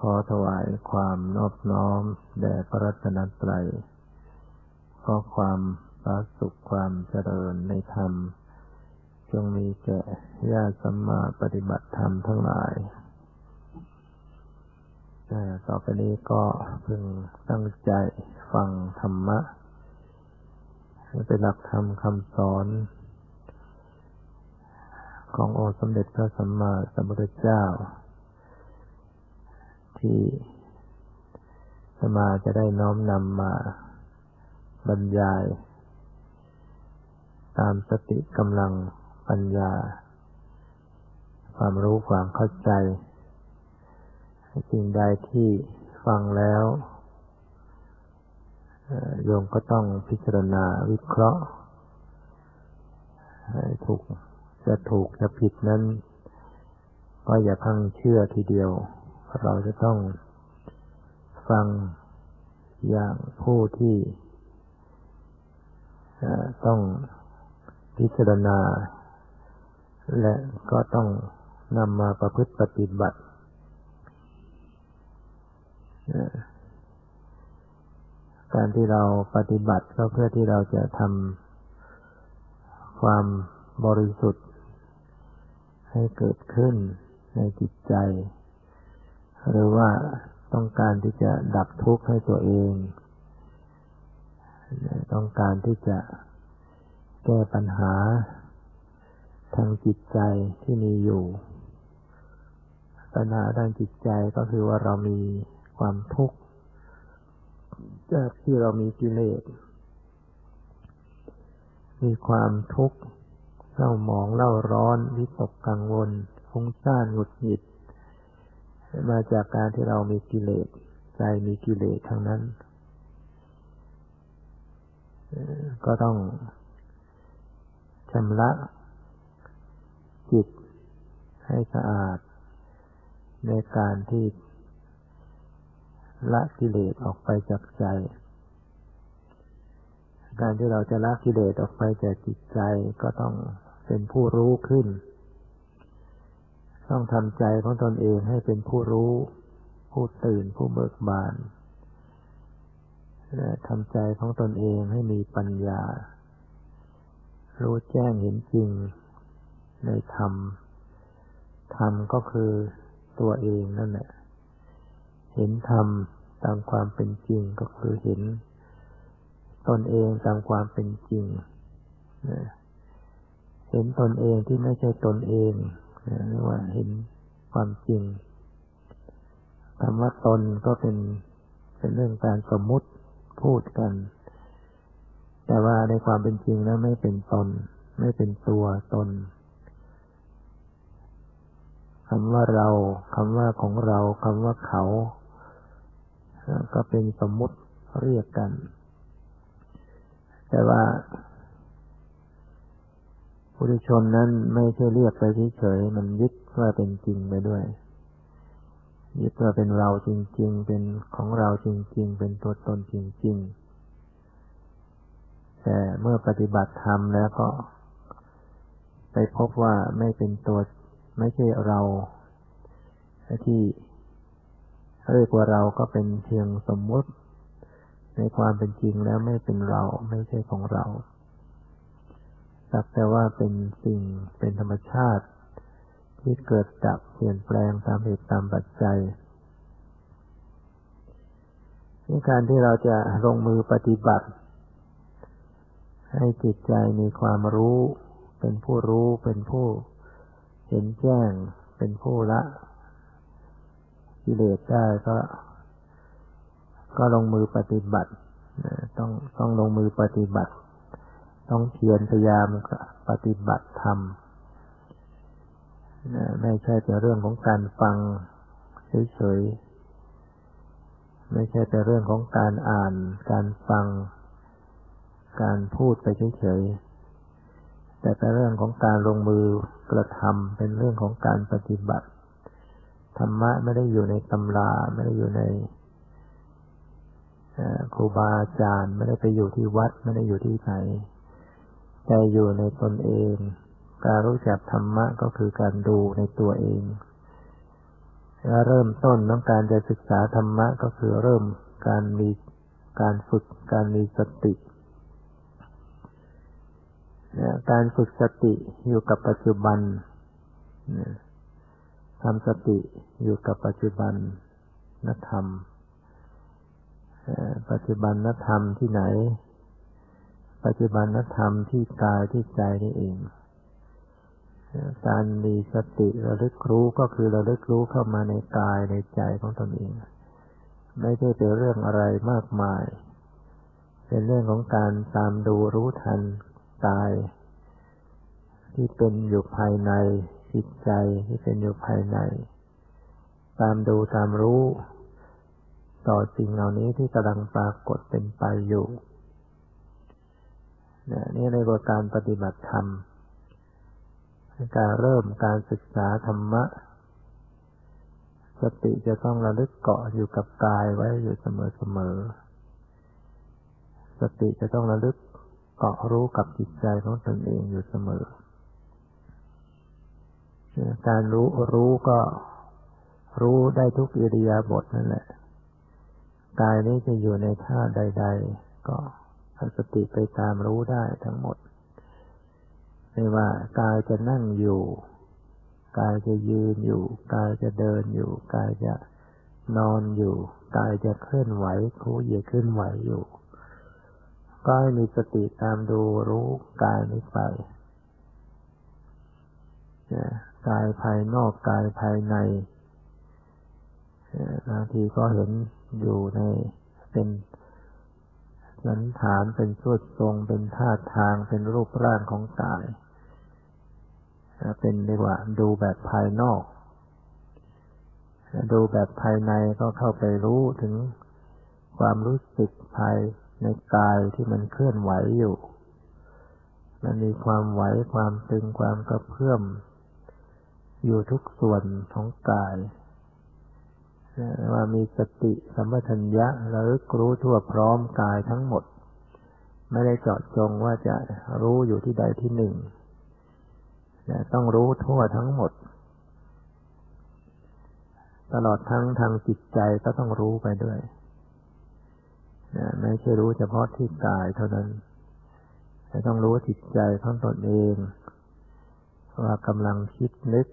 ขอถวายความนอบน้อม แด่พระรัตนตรัยขอความปราสุขความเจริญในธรรม จงมีแก่ญาติสัมมาปฏิบัติธรรมทั้งหลายต่อไปนี้ก็พึงตั้งใจฟังธรรมะเป็นหลักธรรมคำสอน ขององค์สมเด็จพระสัมมาสัมพุทธเจ้า ที่สมาจะได้น้อมนำมาบรรยาย ตามสติกำลังปัญญา ความรู้ความเข้าใจสิ่งใดที่ฟังแล้วโยมก็ต้องพิจารณาวิเคราะห์ถูกจะถูกจะผิดนั้น ก็อย่าพังเชื่อทีเดียว เราจะต้องฟังอย่างผู้ที่ต้องพิจารณา และก็ต้องนำมาประพฤติปฏิบัติการที่เราปฏิบัติก็เพื่อที่เราจะทำความบริสุทธิ์ให้เกิดขึ้นในจิตใจ หรือว่าต้องการที่จะดับทุกข์ให้ตัวเอง ต้องการที่จะแก้ปัญหาทางจิตใจที่มีอยู่ ปัญหาทางจิตใจก็คือว่าเรามีความทุกข์จากที่เรามีกิเลส มีความทุกข์เศร้าหมองเล่าร้อน วิตกกังวลฟุ้งซ่านหงุดหงิด มาจากการที่เรามีกิเลสใจมีกิเลสทั้งนั้น ก็ต้องชำระจิตให้สะอาด ในการที่ละกิเลสออกไปจากใจ การที่เราจะละกิเลสออกไปจากจิตใจก็ต้องเป็นผู้รู้ขึ้น ต้องทำใจของตนเองให้เป็นผู้รู้ ผู้ตื่นผู้เบิกบานและทำใจของตนเองให้มีปัญญา รู้แจ้งเห็นจริงในธรรม ธรรมก็คือตัวเองนั่นแหละ เห็นธรรมตามความเป็นจริงก็คือเห็น ตนเองตามความเป็นจริง เห็นตนเองที่ไม่ใช่ตนเอง เรียกว่าเห็นความจริงคำว่าตนก็เป็นเป็นเรื่องการสมมุติพูดกัน แต่ว่าในความเป็นจริงแล้วไม่เป็นตน ไม่เป็นตัวตนคำว่าเราคำว่าของเราคำว่าเขา ก็เป็นสมมุติเรียกกัน แต่ว่า ผู้ชนนั้นไม่ใช่เรียกไปเฉยๆมันยึดว่าเป็นจริงไปด้วย ยึดว่าเป็นเราจริง ๆ เป็นของเราจริง ๆ เป็นตัวตนจริง ๆ แต่เมื่อปฏิบัติธรรมแล้วก็ ไปพบว่าไม่เป็นตัวไม่ใช่เราที่เรียกว่าเราก็เป็นเพียงสมมุติ ในความเป็นจริงแล้วไม่เป็นเราไม่ใช่ของเรา สักแต่ว่าเป็นสิ่งเป็นธรรมชาติ ที่เกิดดับเปลี่ยนแปลงตามเหตุตามปัจจัยในการที่เราจะลงมือปฏิบัติ ให้จิตใจมีความรู้ เป็นผู้รู้เป็นผู้เห็นแจ้ง เป็นผู้ละกิเลสได้ก็ ก็ลงมือปฏิบัติต้องต้องลงมือปฏิบัติ ต้องเพียรพยายามปฏิบัติธรรมไม่ใช่แต่เรื่องของการฟังเฉยๆไม่ใช่แต่เรื่องของการอ่าน การฟัง การพูดไปเฉยๆแต่เป็นเรื่องของการลงมือกระทำเป็นเรื่องของการปฏิบัติธรรมะไม่ได้อยู่ในตำราไม่ได้อยู่ในครูบาอาจารย์ ไม่ได้ไปอยู่ที่วัดไม่ได้อยู่ที่ไหน แต่อยู่ในตนเอง การรู้จักธรรมะก็คือการดูในตัวเองและเริ่มต้นของการจะศึกษาธรรมะก็คือเริ่มการมีการฝึกการมีสติการฝึกสติอยู่กับปัจจุบันทำสติอยู่กับปัจจุบันนธรรมปัจจุบันนธรรมที่ไหน ปัจจุบันนธรรมที่กายที่ใจนี่เอง การมีสติระลึกรู้ก็คือระลึกรู้เข้ามาในกายในใจของตนเอง ไม่ใช่เป็นเรื่องอะไรมากมาย เป็นเรื่องของการตามดูรู้ทันกาย ที่เป็นอยู่ภายในจิตใจที่เป็นอยู่ภายใน ตามดูตามรู้ ต่อสิ่งเหล่านี้ที่กำลังปรากฏเป็นไปอยู่ นี่ในบทการปฏิบัติธรรม การเริ่มการศึกษาธรรมะ สติจะต้องระลึกเกาะอยู่กับกายไว้อยู่เสมอๆสติจะต้องระลึกเกาะรู้กับจิตใจของตนเองอยู่เสมอ การรู้รู้ก็รู้ได้ทุกอิริยาบถนั่นแหละ กายนี้จะอยู่ในท่าใด ๆ ก็ สติไปตามรู้ได้ทั้งหมด ไม่ว่ากายจะนั่งอยู่กายจะยืนอยู่กายจะเดินอยู่กายจะนอนอยู่กายจะเคลื่อนไหวคู่เหยียดเคลื่อนไหวอยู่ก็ให้มีสติตามดูรู้กายนี้ไปกายภายนอกกายภายในบางทีก็เห็นอยู่ในเป็น สันฐานเป็นสุดทรง เป็นท่าทางเป็นรูปร่างของกาย เป็นเรียกว่าดูแบบภายนอก ดูแบบภายในก็เข้าไปรู้ถึงความรู้สึกภายในกายที่มันเคลื่อนไหวอยู่ มันมีความไหวความตึงความกระเพื่อม อยู่ทุกส่วนของกาย ว่ามีสติสัมปชัญญะระลึกรู้ทั่วพร้อมกายทั้งหมด ไม่ได้เจาะจงว่าจะรู้อยู่ที่ใดที่หนึ่งต้องรู้ทั่วทั้งหมด ตลอดทั้งทางจิตใจก็ต้องรู้ไปด้วยไม่ใช่รู้เฉพาะที่กายเท่านั้นแต่ต้องรู้จิตใจของตนเอง ว่ากำลังคิดนึก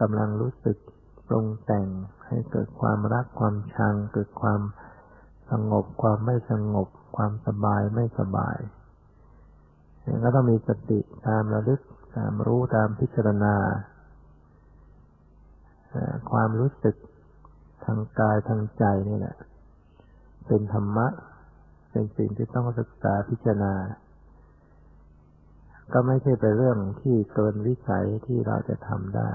กำลังรู้สึก ปรุงแต่งให้เกิดความรักความชัง เกิดความสงบความไม่สงบ ความสบายไม่สบายเนี่ยก็ต้องมีสติตามระลึกตามรู้ตามพิจารณา ความรู้สึกทางกายทางใจนี่แหละเป็นธรรมะ เป็นสิ่งที่ต้องศึกษาพิจารณา ก็ไม่ใช่เป็นเรื่องที่เกินวิสัยที่เราจะทำได้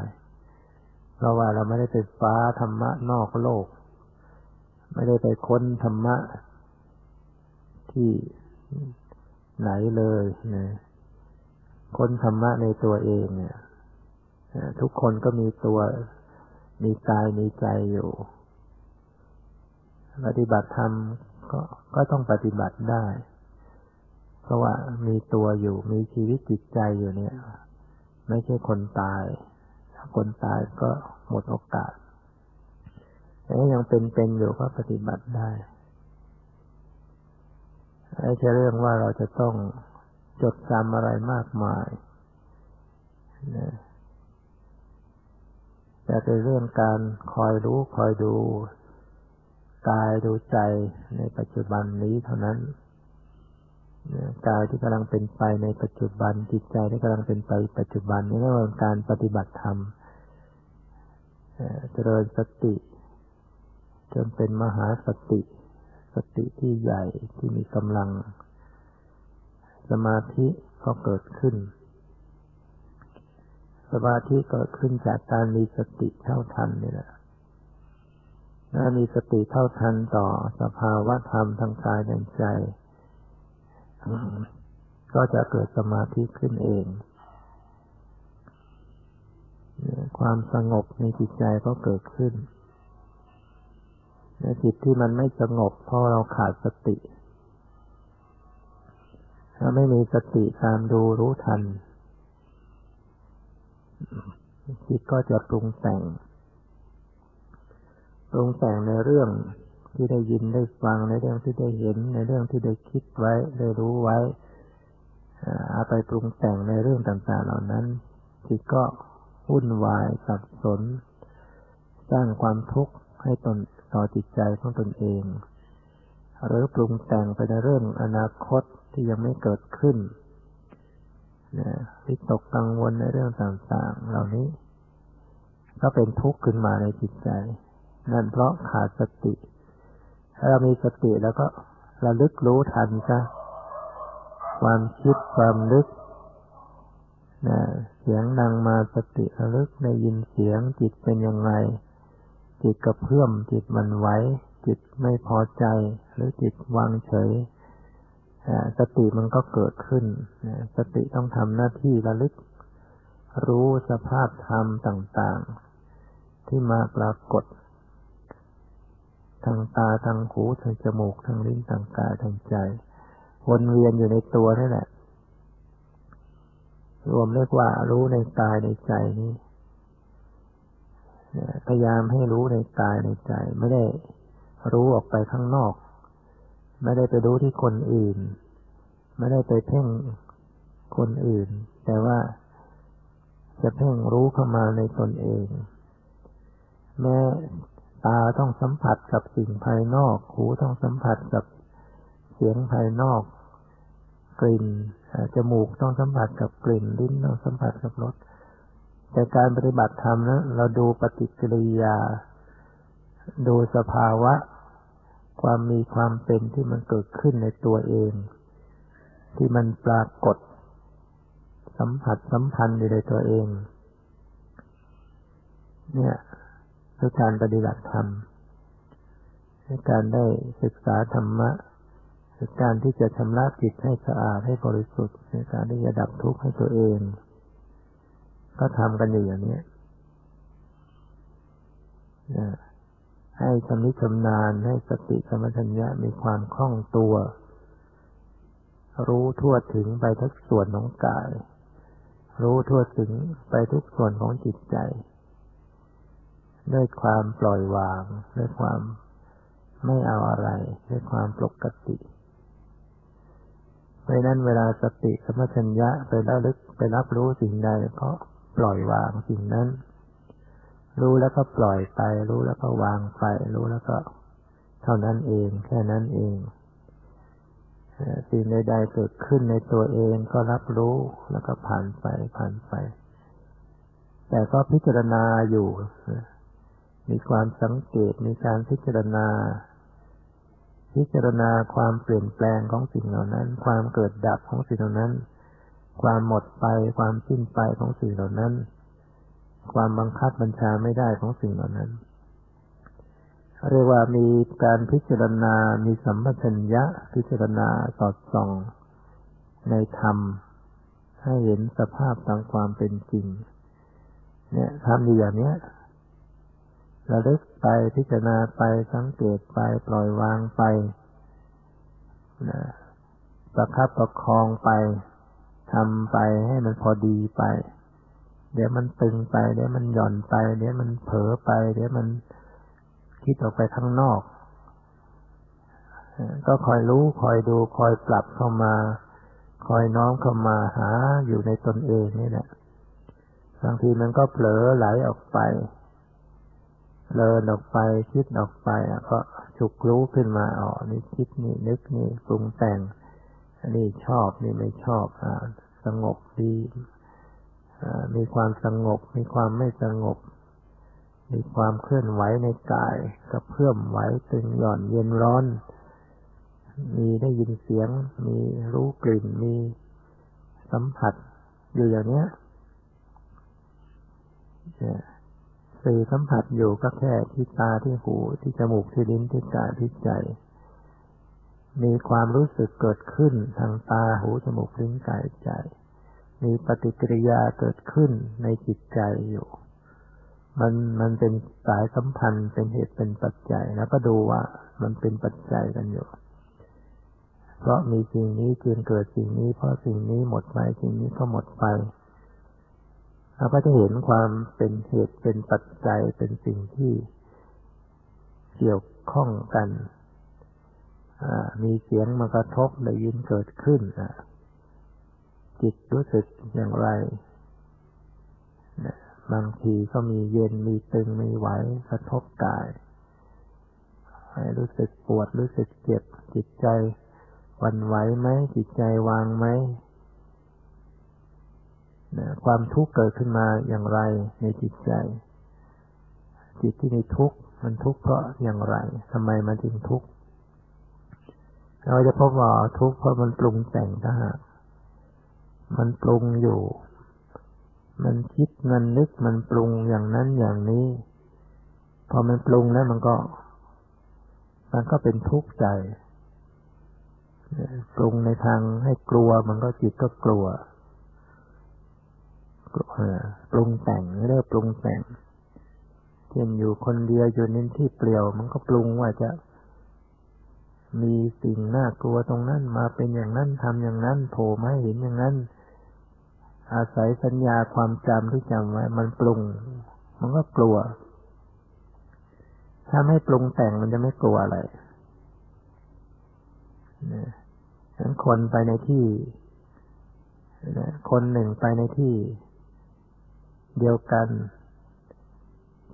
เพราะว่าเราไม่ได้ไปฟ้าธรรมะนอกโลก ไม่ได้ไปค้นธรรมะ ที่ไหนเลยนะค้นธรรมะในตัวเองเนี่ยทุกคนก็มีตัวมีกายมีใจอยู่ ปฏิบัติธรรมก็ก็ต้องปฏิบัติได้ เพราะว่ามีตัวอยู่มีชีวิตจิตใจอยู่เนี่ย ไม่ใช่คนตาย คนตายก็หมดโอกาสแต่ยังเป็นๆอยู่ก็ปฏิบัติได้ไม่ใช่เรื่องว่าเราจะต้องจดจำอะไรมากมายนะแต่เป็นเรื่องการคอยรู้คอยดูกายดูใจในปัจจุบันนี้เท่านั้น กายที่กำลังเป็นไปในปัจจุบัน จิตใจที่กำลังเป็นไปปัจจุบันนี่เรียกว่าการปฏิบัติธรรมเจริญสติจนเป็นมหาสติ สติที่ใหญ่ที่มีกำลัง สมาธิก็เกิดขึ้น สมาธิเกิดขึ้นจากการมีสติเท่าทันนี่แหละถ้ามีสติเท่าทันต่อสภาวะธรรมทางกายและใจ ก็จะเกิดสมาธิขึ้นเอง ความสงบในจิตใจก็เกิดขึ้นในจิตที่มันไม่สงบเพราะเราขาดสติ ถ้าไม่มีสติตามดูรู้ทัน จิตก็จะปรุงแต่ง ปรุงแต่งในเรื่อง ที่ได้ยินได้ฟังในเรื่องที่ได้เห็น ในเรื่องที่ได้คิดไว้ ได้รู้ไว้เอาไปปรุงแต่งในเรื่องต่างๆเหล่านั้นจิตก็วุ่นวายสับสน สร้างความทุกข์ให้ตนต่อจิตใจของตนเอง หรือปรุงแต่งไปในเรื่องอนาคตที่ยังไม่เกิดขึ้นนะวิตกกังวลในเรื่องต่างๆ เหล่านี้ ก็เป็นทุกข์ขึ้นมาในจิตใจ นั่นเพราะขาดสติ เรามีสติแล้วก็ระลึกรู้ทันซะความคิดความลึกนะเสียงดังมาสติระลึกได้ยินเสียงจิตเป็นยังไง จิตกระเพื่อมจิตมันไหวจิตไม่พอใจ หรือจิตวางเฉยสติมันก็เกิดขึ้น สติต้องทำหน้าที่ระลึก รู้สภาพธรรมต่าง ๆ ที่มาปรากฏ ทางตาทางหูทางจมูกทางลิ้นทางกายทางใจ วนเวียนอยู่ในตัวนี่แหละ รวมเรียกว่ารู้ในกายในใจนี้พยายามให้รู้ในกายในใจ ไม่ได้รู้ออกไปข้างนอก ไม่ได้ไปรู้ที่คนอื่น ไม่ได้ไปเพ่งคนอื่น แต่ว่าจะเพ่งรู้เข้ามาในตนเอง แม้ ตาต้องสัมผัสกับสิ่งภายนอก หูต้องสัมผัสกับเสียงภายนอก กลิ่น จมูกต้องสัมผัสกับกลิ่น ลิ้นต้องสัมผัสกับรส แต่การปฏิบัติธรรมนะเราดูปฏิกิริยา ดูสภาวะ ความมีความเป็นที่มันเกิดขึ้นในตัวเอง ที่มันปรากฏ สัมผัสสัมพันธ์อยู่ในตัวเอง เนี่ย คือการปฏิบัติธรรมคือการได้ศึกษาธรรมะคือการที่จะชำระจิตให้สะอาดให้บริสุทธิ์การที่จะดับทุกข์ให้ตัวเอง ก็ทำกันอยู่อย่างนี้ให้ชำนิชำนาญให้สติสมัชัญญะมีความคล่องตัว รู้ทั่วถึงไปทุกส่วนของกาย รู้ทั่วถึงไปทุกส่วนของจิตใจ ด้วยความปล่อยวาง ด้วยความไม่เอาอะไร ด้วยความปกติเพราะนั้นเวลาสติสมัชัญญะไประลึกไปรับรู้สิ่งใดก็ปล่อยวางสิ่งนั้น รู้แล้วก็ปล่อยไป รู้แล้วก็วางไป รู้แล้วก็ เท่านั้นเอง แค่นั้นเองสิ่งใดๆเกิดขึ้นในตัวเองก็รับรู้แล้วก็ผ่านไปผ่านไป แต่ก็พิจารณาอยู่ มีความสังเกตมีการพิจารณา พิจารณาความเปลี่ยนแปลงของสิ่งเหล่านั้น ความเกิดดับของสิ่งเหล่านั้น ความหมดไปความสิ้นไปของสิ่งเหล่านั้น ความบังคับบัญชาไม่ได้ของสิ่งเหล่านั้นเรียกว่ามีการพิจารณา มีสัมปชัญญะ พิจารณาสอดส่อง ในธรรม ให้เห็นสภาพตามความเป็นจริง เนี่ยทำดีอย่างเนี้ย ระลึกไปพิจารณาไปสังเกตไปปล่อยวางไปนะประคับประคองไปทำไปให้มันพอดีไป เดี๋ยวมันตึงไป เดี๋ยวมันหย่อนไป เดี๋ยวมันเผลอไป เดี๋ยวมันคิดออกไปข้างนอก ก็คอยรู้คอยดูคอยปรับเข้ามา คอยน้อมเข้ามาหาอยู่ในตนเองนี่แหละบางทีมันก็เผลอไหลออกไป เลินออกไปคิดออกไปก็ฉุกรู้ขึ้นมาอ๋อนี่คิดนี่นึกนี่ปรุงแต่งนี่ชอบนี่ไม่ชอบอ่าสงบดีมีความสงบ มีความไม่สงบ มีความเคลื่อนไหวในกายกระเพื่อมไหวตึงหย่อนเย็นร้อน มีได้ยินเสียง มีรู้กลิ่น มีสัมผัสอยู่อย่างเนี้ย สื่อสัมผัสอยู่ก็แค่ที่ตาที่หูที่จมูกที่ลิ้นที่กายที่ใจ มีความรู้สึกเกิดขึ้นทางตาหูจมูกลิ้นกายใจ มีปฏิกิริยาเกิดขึ้นในจิตใจอยู่ มันมันเป็นสายสัมพันธ์เป็นเหตุเป็นปัจจัยแล้วก็ดูว่ามันเป็นปัจจัยกันอยู่เพราะมีสิ่งนี้จึงเกิดสิ่งนี้ เพราะสิ่งนี้หมดไปสิ่งนี้ก็หมดไป เราก็จะเห็นความเป็นเหตุเป็นปัจจัยเป็นสิ่งที่เกี่ยวข้องกัน มีเสียงมากระทบได้ยินเกิดขึ้น จิตรู้สึกอย่างไร บางทีก็มีเย็นมีตึงมีไหวกระทบกายให้รู้สึกปวดรู้สึกเจ็บจิตใจวันไหวไหมจิตใจวางไหม ความทุกข์เกิดขึ้นมาอย่างไรในจิตใจ จิตที่มีทุกข์มันทุกข์เพราะอย่างไรทำไมมันจึงทุกข์เราจะพบว่าทุกข์เพราะมันปรุงแต่งถ้าหากมันปรุงอยู่ มันคิดมันนึกมันปรุงอย่างนั้นอย่างนี้ พอมันปรุงแล้วมันก็ มันก็เป็นทุกข์ใจปรุงในทางให้กลัวมันก็จิตก็กลัว ปรุงแต่งเรียกปรุงแต่งเช่นอยู่คนเดียวอยู่ในที่เปลี่ยว มันก็ปรุงว่าจะ มีสิ่งน่ากลัวตรงนั้นมาเป็นอย่างนั้นทำอย่างนั้นโผล่มาเห็นอย่างนั้น อาศัยสัญญาความจำที่จำไว้มันปรุง มันก็กลัว ถ้าไม่ปรุงแต่งมันจะไม่กลัวอะไรนะฉะนั้นคนไปในที่คนหนึ่งไปในที่ เดียวกัน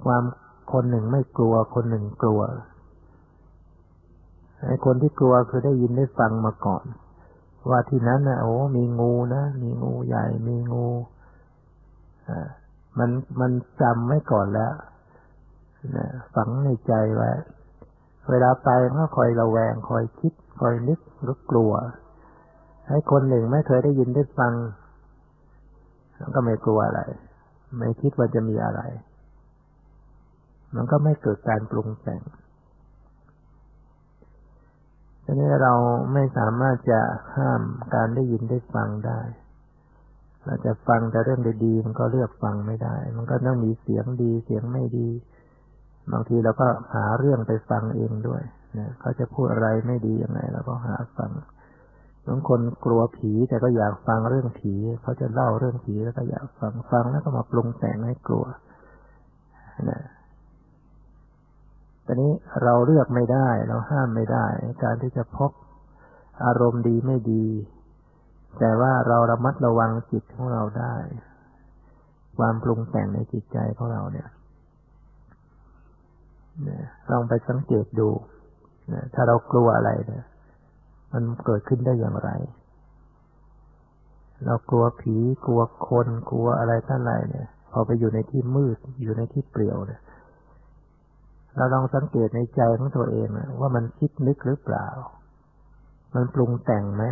ความคนหนึ่งไม่กลัว คนหนึ่งกลัวไอ้คนที่กลัวคือได้ยินได้ฟังมาก่อน ว่าที่นั้นนะโอ้มีงูนะมีงูใหญ่มีงูอ่ามันมันจำไว้ก่อนแล้วนะฝังในใจไว้เวลาไปก็คอยระแวงคอยคิดคอยนึกหรือกลัว ให้คนหนึ่งไม่เคยได้ยินได้ฟัง ก็ไม่กลัวอะไร ไม่คิดว่าจะมีอะไร มันก็ไม่เกิดการปรุงแต่งทีนี้เราไม่สามารถจะห้ามการได้ยินได้ฟังได้ เราจะฟังแต่เรื่องดีๆ มันก็เลือกฟังไม่ได้ มันก็ต้องมีเสียงดีเสียงไม่ดี บางทีเราก็หาเรื่องไปฟังเองด้วยเนี่ยเขาจะพูดอะไรไม่ดียังไงเราก็หาฟัง บางคนกลัวผีแต่ก็อยากฟังเรื่องผีเขาจะเล่าเรื่องผีแล้วก็อยากฟังฟังแล้วก็มาปรุงแต่งให้กลัวนะตอนนี้เราเลือกไม่ได้ เราห้ามไม่ได้ การที่จะพบอารมณ์ดีไม่ดี แต่ว่าเราระมัดระวังจิตของเราได้ ความปรุงแต่งในจิตใจของเราเนี่ยลองไปสังเกตดูถ้าเรากลัวอะไรเนี่ย มันเกิดขึ้นได้อย่างไร เรากลัวผีกลัวคนกลัวอะไรท่านไรเนี่ยพอไปอยู่ในที่มืดอยู่ในที่เปลี่ยวเนี่ยเราลองสังเกตในใจของตัวเองว่ามันคิดนึกหรือเปล่า มันปรุงแต่งไหม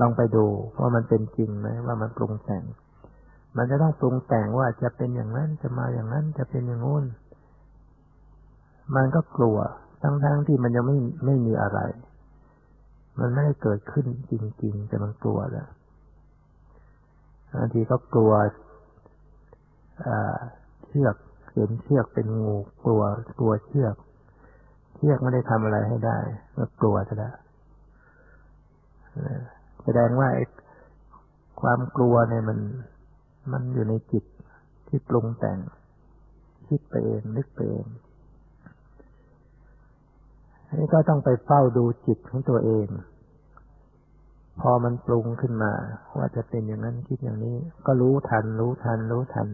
ลองไปดูว่ามันเป็นจริงไหมว่ามันปรุงแต่ง มันจะต้องปรุงแต่งว่าจะเป็นอย่างนั้นจะมาอย่างนั้นจะเป็นอย่างงู้น มันก็กลัว ทั้งๆทที่มันยังไม่ไม่มีอะไร มันไม่ได้เกิดขึ้นจริง ๆ แต่มันกลัวแล้วบางทีก็กลัวเชือกเห็นเชือกเป็นงูกลัวกลัวเชือก เชือกไม่ได้ทำอะไรให้ได้ก็กลัวซะแล้วแสดงว่าความกลัวเนี่ยมัน มันอยู่ในจิตที่ปรุงแต่งคิดไปเองนึกไปเอง อันี่ก็ต้องไปเฝ้าดูจิตของตัวเอง พอมันปรุงขึ้นมา ว่าจะเป็นอย่างนั้นคิดอย่างนี้ ก็รู้ทัน รู้ทัน รู้ทัน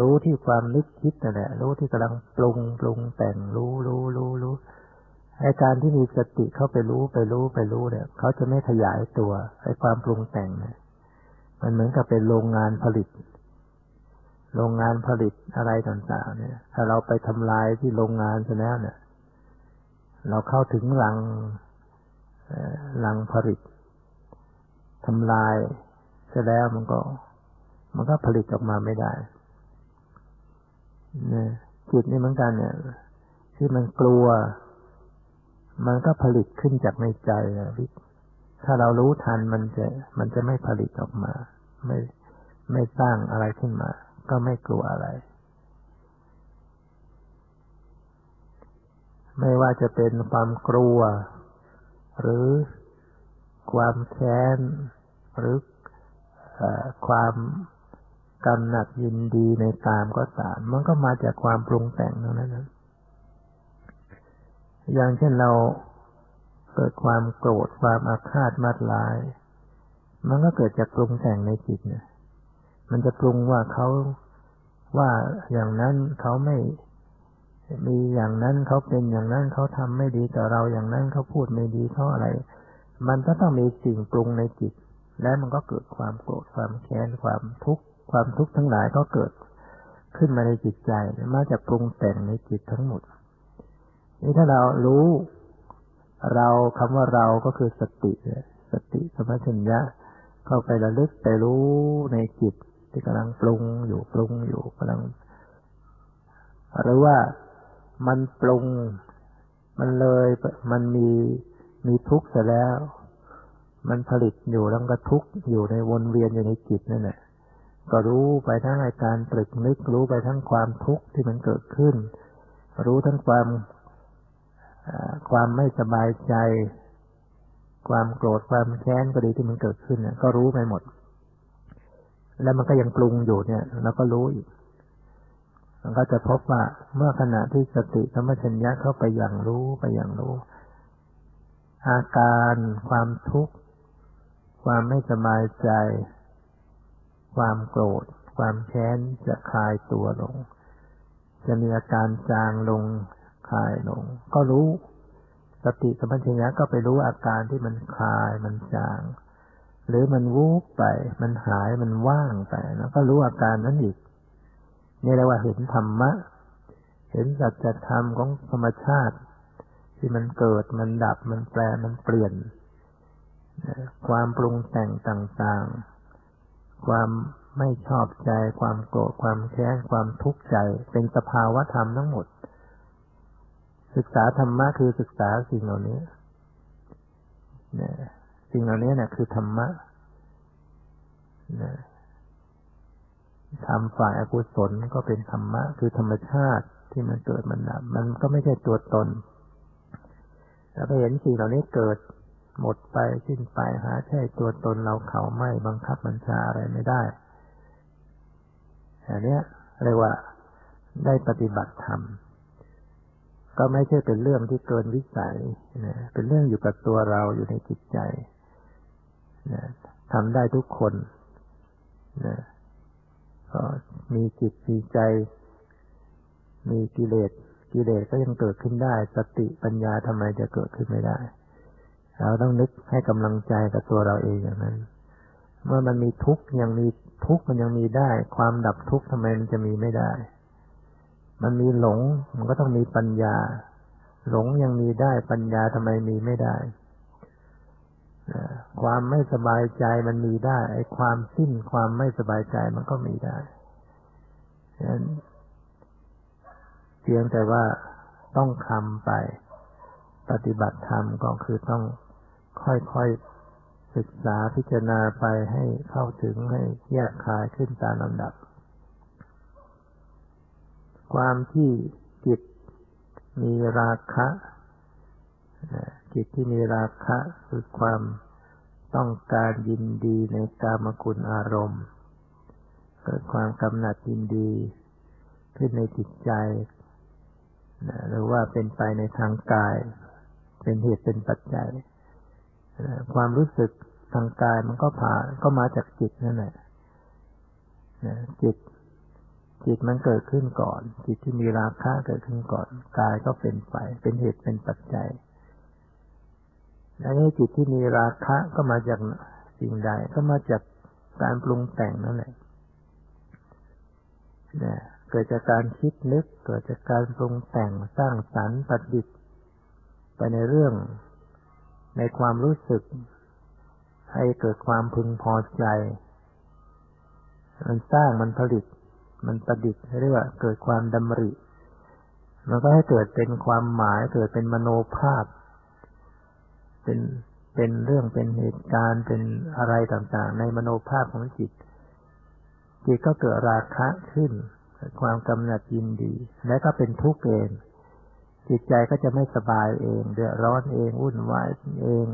รู้ที่ความนึกคิดนั่นแหละ รู้ที่กำลังปรุงปรุงแต่งรู้รู้รู้รู้ไอการที่มีสติเข้าไปรู้ไปรู้ไปรู้เนี่ยเขาจะไม่ขยายตัวไอความปรุงแต่งเนี่ยมันเหมือนกับเป็นโรงงานผลิต โรงงานผลิตอะไรต่างๆ เนี่ย ถ้าเราไปทำลายที่โรงงานซะแล้วเนี่ย เราเข้าถึงหลังหลังผลิตทำลายเสร็จแล้วมันก็ มันก็ผลิตออกมาไม่ได้เนี่ยจิตนี่เหมือนกันเนี่ยที่มันกลัว มันก็ผลิตขึ้นจากในใจถ้าเรารู้ทันมันจะ มันจะไม่ผลิตออกมา ไม่ไม่สร้างอะไรขึ้นมา ก็ไม่กลัวอะไร ไม่ว่าจะเป็นความกลัว หรือความแค้น หรือความกำหนัดยินดีในกามก็ตาม มันก็มาจากความปรุงแต่งเท่านั้นนะอย่างเช่นเราเกิดความโกรธความอาฆาตมาดลาย มันก็เกิดจากปรุงแต่งในจิตเนี่ยมันจะปรุงว่าเขาว่าอย่างนั้นเขาไม่ มีอย่างนั้นเขาเป็นอย่างนั้นเขาทำไม่ดีต่อเราอย่างนั้นเขาพูดไม่ดีเขาอะไร มันก็ต้องมีสิ่งปรุงในจิต และมันก็เกิดความโกรธความแค้นความทุกข์ความทุกข์ทั้งหลายก็เกิดขึ้นมาในจิตใจมาจากปรุงแต่งในจิตทั้งหมด นี่ถ้าเรารู้ เราคำว่าเราก็คือสติสติสมัชัญญะเข้าไประลึกไปรู้ในจิตที่กำลังปรุงอยู่ปรุงอยู่กำลังหรือว่า มันปรุง มันเลย มันมีมีทุกข์เสร็จแล้ว มันผลิตอยู่แล้วก็ทุกข์อยู่ในวนเวียนอยู่ในจิตนั่นแหละก็รู้ไปทั้งอาการตรึกนึกรู้ไปทั้งความทุกข์ที่มันเกิดขึ้น รู้ทั้งความความไม่สบายใจ ความโกรธความแค้นก็ดีที่มันเกิดขึ้นเนี่ยก็รู้ไปหมด แล้วมันก็ยังปรุงอยู่เนี่ยเราก็รู้อีก มันก็จะพบว่าเมื่อขณะที่สติธรรมชัญญะเข้าไปอย่างรู้ไปอย่างรู้ อาการความทุกข์ ความไม่สบายใจ ความโกรธ ความแค้นจะคลายตัวลง จะมีอาการจางลงคลายลง ก็รู้สติสัมปชัญญะก็ไปรู้อาการที่มันคลายมันจาง หรือมันวูบไป มันหายมันว่างไปแล้วก็รู้อาการนั้นอีก นี่เรียกว่าเห็นธรรมะ เห็นสัจธรรมของธรรมชาติ ที่มันเกิดมันดับมันแปรมันเปลี่ยน ความปรุงแต่งต่างๆ ความไม่ชอบใจ ความโกรธความแค้นความทุกข์ใจ เป็นสภาวะธรรมทั้งหมด ศึกษาธรรมะคือศึกษาสิ่งเหล่านี้สิ่งเหล่านี้นะคือธรรมะนะ ทำฝ่ายอกุศลก็เป็นธรรมะ คือธรรมชาติที่มันเกิดมันดับมันก็ไม่ใช่ตัวตนแล้วไปเห็นสิ่งเหล่านี้เกิดหมดไปสิ้นไปหาใช่ตัวตนเราเขาไม่บังคับบัญชาอะไรไม่ได้อันนี้เรียกว่าได้ปฏิบัติธรรม ก็ไม่ใช่เป็นเรื่องที่เกินวิสัยนะเป็นเรื่องอยู่กับตัวเราอยู่ในจิตใจนะทำได้ทุกคนนะ ก็มีจิตมีใจ มีกิเลสกิเลสก็ยังเกิดขึ้นได้ สติปัญญาทำไมจะเกิดขึ้นไม่ได้ เราต้องนึกให้กำลังใจกับตัวเราเองอย่างนั้น เมื่อมันมีทุกข์ยังมีทุกข์มันยังมีได้ ความดับทุกข์ทำไมมันจะมีไม่ได้ มันมีหลงมันก็ต้องมีปัญญา หลงยังมีได้ปัญญาทำไมมีไม่ได้ ความไม่สบายใจมันมีได้ ไอ้ความสิ้นความไม่สบายใจมันก็มีได้ฉะนั้นเพียงแต่ว่าต้องคำไป ปฏิบัติธรรมก็คือต้องค่อยๆศึกษาพิจารณาไปให้เข้าถึงให้แยกคายขึ้นตามลำดับ ความที่จิตมีราคะ จิตที่มีราคะคือความต้องการยินดีในกามคุณอารมณ์ เกิดความกำหนัดยินดีขึ้นในจิตใจหรือว่าเป็นไปในทางกาย เป็นเหตุเป็นปัจจัยความรู้สึกทางกายมันก็ผ่านก็มาจากจิตนั่นแหละจิต จิตมันเกิดขึ้นก่อน จิตที่มีราคะเกิดขึ้นก่อน กายก็เป็นไป เป็นเหตุเป็นปัจจัย อันนี้จิตที่มีราคะก็มาจากสิ่งใด ก็มาจากการปรุงแต่งนั่นแหละเนี่ยเกิดจากการคิดนึก เกิดจากการปรุงแต่งสร้างสรรค์ประดิษฐ์ไปในเรื่องในความรู้สึก ให้เกิดความพึงพอใจ มันสร้างมันผลิต มันประดิษฐ์เรียกว่าเกิดความดำริ มันก็ให้เกิดเป็นความหมายเกิดเป็นมโนภาพ เป็นเป็นเรื่องเป็นเหตุการณ์เป็นอะไรต่างๆ ในมโนภาพของจิต จิตก็เกิดราคะขึ้น ความกำหนัดยินดี และก็เป็นทุกข์เอง จิตใจก็จะไม่สบายเอง เดือดร้อนเองวุ่นวายเอง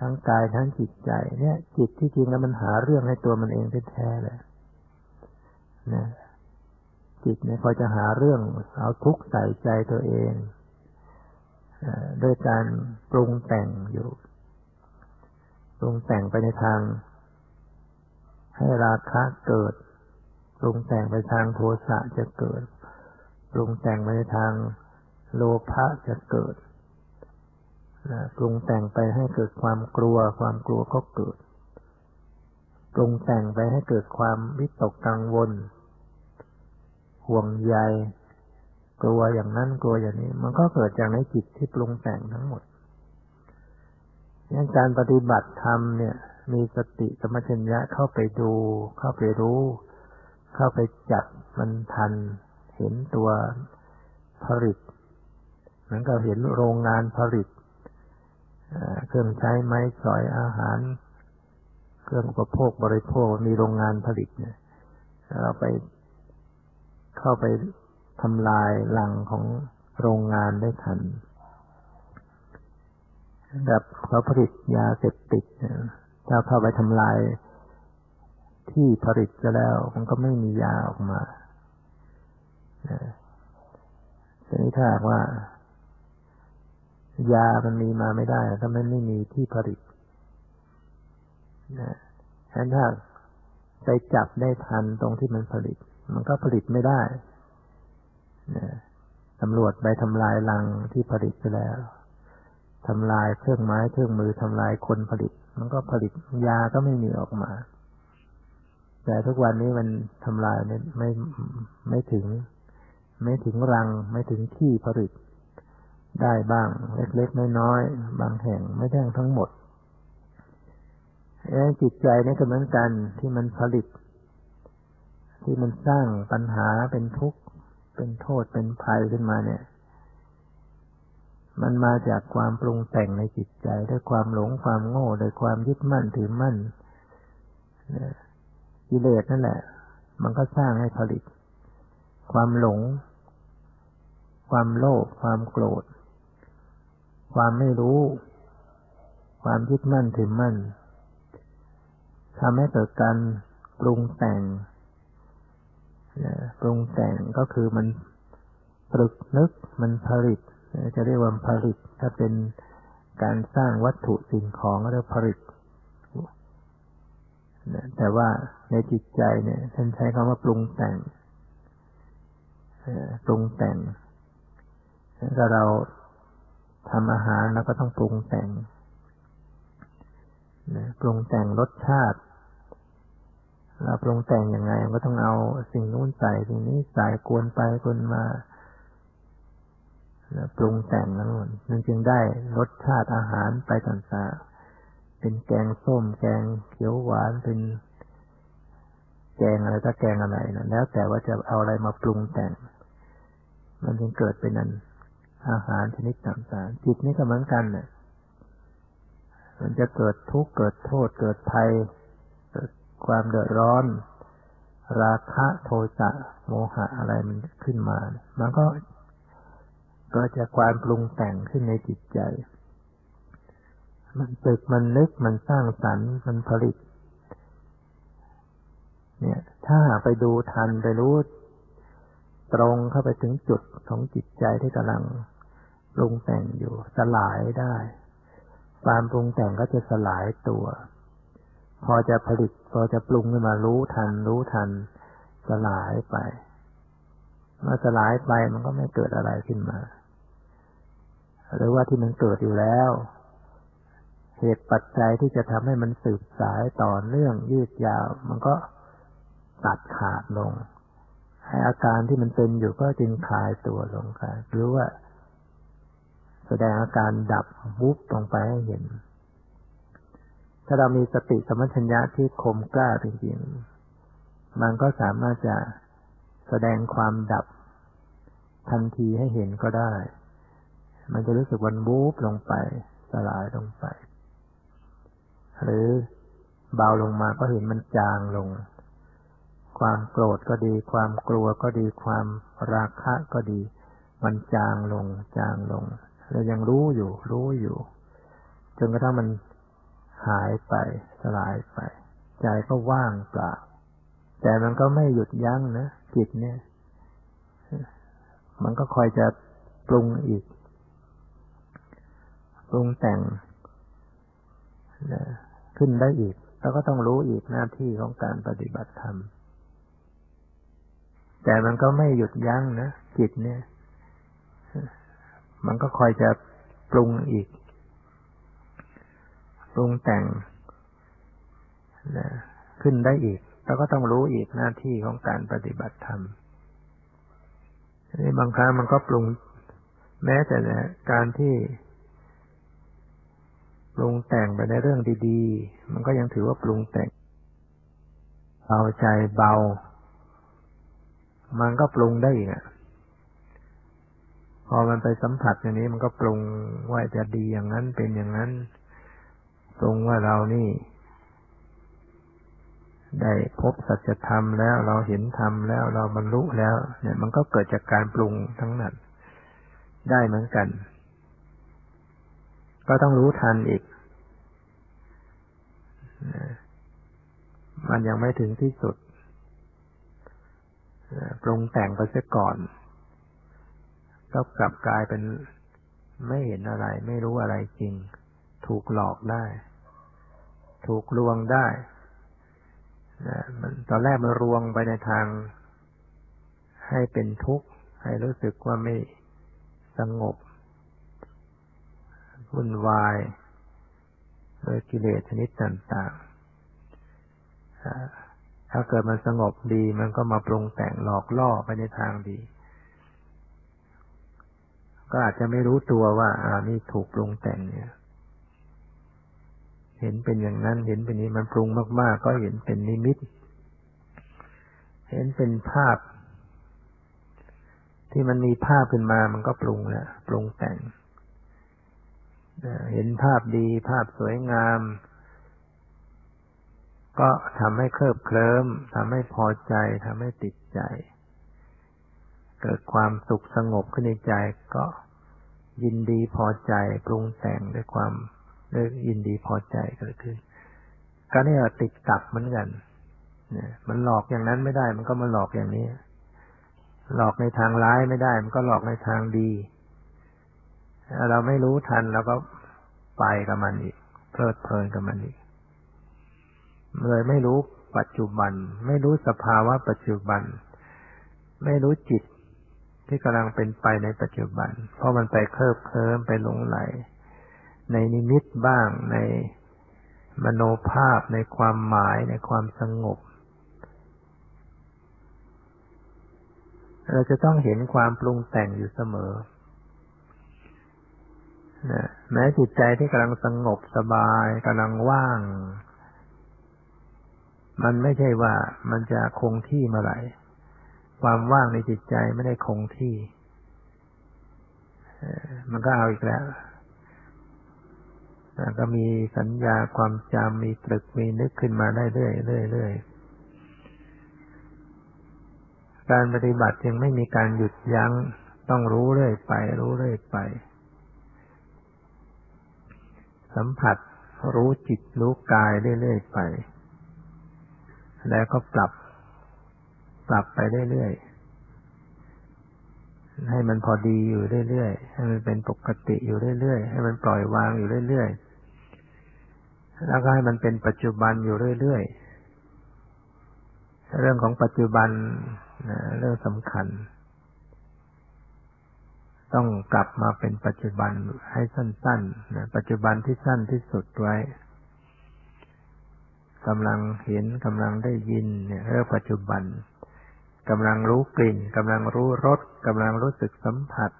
ทั้งกายทั้งจิตใจ เนี่ย จิตที่จริงแล้วมันหาเรื่องให้ตัวมันเองแท้ๆเลยนะจิตเนี่ยคอยจะหาเรื่องเอาทุกข์ใส่ใจตัวเอง ด้วยการปรุงแต่งอยู่ ปรุงแต่งไปในทาง ให้ราคะเกิด ปรุงแต่งไปทางโทสะจะเกิด ปรุงแต่งไปในทางโลภะจะเกิดปรุงแต่งไปให้เกิดความกลัว ความกลัวก็เกิด ปรุงแต่งไปให้เกิดความวิตกกังวล ห่วงใย กลัวอย่างนั้นกลัวอย่างนี้ มันก็เกิดจากในจิตที่ปรุงแต่งทั้งหมดยังการปฏิบัติธรรมเนี่ย มีสติสมัชัญญะเข้าไปดู เข้าไปรู้ เข้าไปจับมันทัน เห็นตัวผลิตเหมือนกับเห็นโรงงานผลิตเครื่องใช้ไม้สอยอาหาร เครื่องอุปโภคบริโภคมีโรงงานผลิตเนี่ยเราไปเข้าไป ทำลายหลังของโรงงานได้ทันแบบเขาผลิตยาเสพติดถ้าเข้าไปทำลายที่ผลิตจะแล้ว มันก็ไม่มียาออกมาทีนี้ถ้าว่า ยามันมีมาไม่ได้ ถ้ามันไม่มีที่ผลิตนะฉะนั้นถ้าไปจับได้ทันตรงที่มันผลิต มันก็ผลิตไม่ได้ ตำรวจไปทำลายลังที่ผลิตไปแล้วทำลายเครื่องไม้เครื่องมือทำลายคนผลิต มันก็ผลิตยาก็ไม่มีออกมา แต่ทุกวันนี้มันทำลายไม่ไม่ไม่ถึง ไม่ถึงรัง ไม่ถึงที่ผลิต ได้บ้าง เล็กๆน้อยๆบางแห่งไม่ได้ทั้งหมดจิตใจนี่ก็เหมือนกันที่มันผลิต ที่มันสร้างปัญหาเป็นทุกข์ เป็นโทษเป็นภัยขึ้นมาเนี่ย มันมาจากความปรุงแต่งในจิตใจด้วยความหลงความโง่ด้วยความยึดมั่นถือมั่นกิเลสนั่นแหละ มันก็สร้างให้ผลิต ความหลง ความโลภความโกรธ ความไม่รู้ ความยึดมั่นถือมั่นทำให้เกิดการปรุงแต่ง ปรุงแต่งก็คือมันตรึกนึกมันผลิตจะเรียกว่าผลิต ถ้าเป็นการสร้างวัตถุสิ่งของก็เรียกผลิตแต่ว่าในจิตใจเนี่ยท่านใช้คำว่าปรุงแต่งปรุงแต่งถ้าเราทำอาหารแล้วก็ต้องปรุงแต่งนะปรุงแต่งรสชาติ เราปรุงแต่งยังไงก็ต้องเอาสิ่งนู้นใส่สิ่งนี้ใส่กวนไปกวนมาปรุงแต่งนั้นมันจึงได้รสชาติอาหารไปต่างๆ เป็นแกงส้ม แกงเขียวหวาน เป็นแกงอะไรถ้าแกงอะไรนะแล้วแต่ว่าจะเอาอะไรมาปรุงแต่ง มันจึงเกิดเป็นนั้นอาหารชนิดต่างๆ จิตนี่ก็เหมือนกันเนี่ยมันจะเกิดทุกข์เกิดโทษเกิดภัย ความเดือดร้อน ราคะโทสะโมหะอะไรมันขึ้นมา มันก็ก็จะความปรุงแต่งขึ้นในจิตใจ มันตึกมันนึกมันสร้างสรรค์มันผลิต เนี่ย ถ้าไปดูทันไปรู้ตรงเข้าไปถึงจุดของจิตใจที่กำลังปรุงแต่งอยู่ สลายได้ ความปรุงแต่งก็จะสลายตัว พอจะผลิต พอจะปรุงขึ้นมารู้ทัน รู้ทัน สลายไปเมื่อสลายไปมันก็ไม่เกิดอะไรขึ้นมา หรือว่าที่มันเกิดอยู่แล้ว เหตุปัจจัยที่จะทำให้มันสืบสายต่อเนื่องยืดยาว มันก็ตัดขาดลง ให้อาการที่มันเป็นอยู่ก็จึงคลายตัวลงค่ะหรือว่า แสดงอาการดับวุบลงไปให้เห็น ถ้าเรามีสติสมัชัญญะที่คมกล้าจริงๆ มันก็สามารถจะแสดงความดับทันทีให้เห็นก็ได้ มันจะรู้สึกวันวูบลงไป สลายลงไป หรือเบาลงมาก็เห็นมันจางลง ความโกรธก็ดี ความกลัวก็ดี ความราคะก็ดี มันจางลง จางลง เรายังรู้อยู่ รู้อยู่ จนกระทั่งมัน หายไปสลายไป ใจก็ว่างเปล่า แต่มันก็ไม่หยุดยั้งนะจิตเนี่ย มันก็คอยจะปรุงอีก ปรุงแต่งขึ้นได้อีก แล้วก็ต้องรู้อีกหน้าที่ของการปฏิบัติธรรม แต่มันก็ไม่หยุดยั้งนะจิตเนี่ย มันก็คอยจะปรุงอีก ปรุงแต่งนะขึ้นได้อีก แล้วก็ต้องรู้อีกหน้าที่ของการปฏิบัติธรรมนี่บางครั้งมันก็ปรุง แม้แต่การที่ปรุงแต่งไปในเรื่องดีๆ มันก็ยังถือว่าปรุงแต่งเบาใจเบา มันก็ปรุงได้อีกอะพอมันไปสัมผัสอย่างนี้มันก็ปรุงว่าจะดีอย่างนั้นเป็นอย่างนั้น ปรุงว่าเรานี่ ได้พบสัจธรรมแล้วเราเห็นธรรมแล้วเราบรรลุแล้ว เนี่ย มันก็เกิดจากการปรุงทั้งนั้นได้เหมือนกัน ก็ต้องรู้ทันอีก มันยังไม่ถึงที่สุดปรุงแต่งไปเสียก่อนก็กลับกลายเป็นไม่เห็นอะไร ไม่รู้อะไรจริง ถูกหลอกได้ ถูกลวงได้มันตอนแรกมันรวงไปในทาง ให้เป็นทุกข์ให้รู้สึกว่าไม่สงบวุ่นวายโดยกิเลสชนิดต่างๆ ถ้าเกิดมันสงบดีมันก็มาปรุงแต่งหลอกล่อไปในทางดี ก็อาจจะไม่รู้ตัวว่า อ่านี่ถูกปรุงแต่งเนี่ย เห็นเป็นอย่างนั้น เห็นเป็นนี้มันปรุงมาก ๆ ก็เห็นเป็นนิมิต เห็นเป็นภาพ ที่มันมีภาพขึ้นมามันก็ปรุงแล้วปรุงแต่งเห็นภาพดี ภาพสวยงาม ก็ทำให้เคลิบเคลิ้มทำให้พอใจทำให้ติดใจ เกิดความสุขสงบขึ้นในใจก็ยินดีพอใจปรุงแต่งด้วยความ ด้วยยินดีพอใจเกิดขึ้นก็นี่ติดกับเหมือนกันเนี่ยมันหลอกอย่างนั้นไม่ได้ มันก็มาหลอกอย่างนี้ หลอกในทางร้ายไม่ได้ มันก็หลอกในทางดี เราไม่รู้ทันเราก็ไปกับมันอีกเพลิดเพลินกับมันอีกเลยไม่รู้ปัจจุบัน ไม่รู้สภาวะปัจจุบัน ไม่รู้จิตที่กำลังเป็นไปในปัจจุบัน เพราะมันไปเคลิบเคลิ้มไปหลงไหล ในนิมิตบ้าง ในมโนภาพในความหมายในความสงบ เราจะต้องเห็นความปรุงแต่งอยู่เสมอนะแม้จิตใจที่กำลังสงบสบายกำลังว่าง มันไม่ใช่ว่ามันจะคงที่เมื่อไหร่ ความว่างในจิตใจไม่ได้คงที่ มันก็เอาอีกแล้ว ก็มีสัญญาความจำมีตรึกมีนึกขึ้นมาได้เรื่อยเรื่อยเรื่อยการปฏิบัติยังไม่มีการหยุดยัง้งต้องรู้เรื่อยไป รู้เรื่อยไป สัมผัสรู้จิตรู้กายเรื่อยๆไป แล้วก็ปรับ ปรับไปเรื่อยๆให้มันพอดีอยู่เรื่อยๆให้มันเป็นปกติอยู่เรื่อยๆให้มันปล่อยวางอยู่เรื่อยๆ แล้วก็ให้มันเป็นปัจจุบันอยู่เรื่อยๆ เรื่องของปัจจุบันนะเรื่องสำคัญ ต้องกลับมาเป็นปัจจุบันให้สั้นๆนะปัจจุบันที่สั้นที่สุดไว้กำลังเห็นกำลังได้ยินเนี่ยเรื่องปัจจุบันกำลังรู้กลิ่นกำลังรู้รสกำลังรู้สึกสัมผัส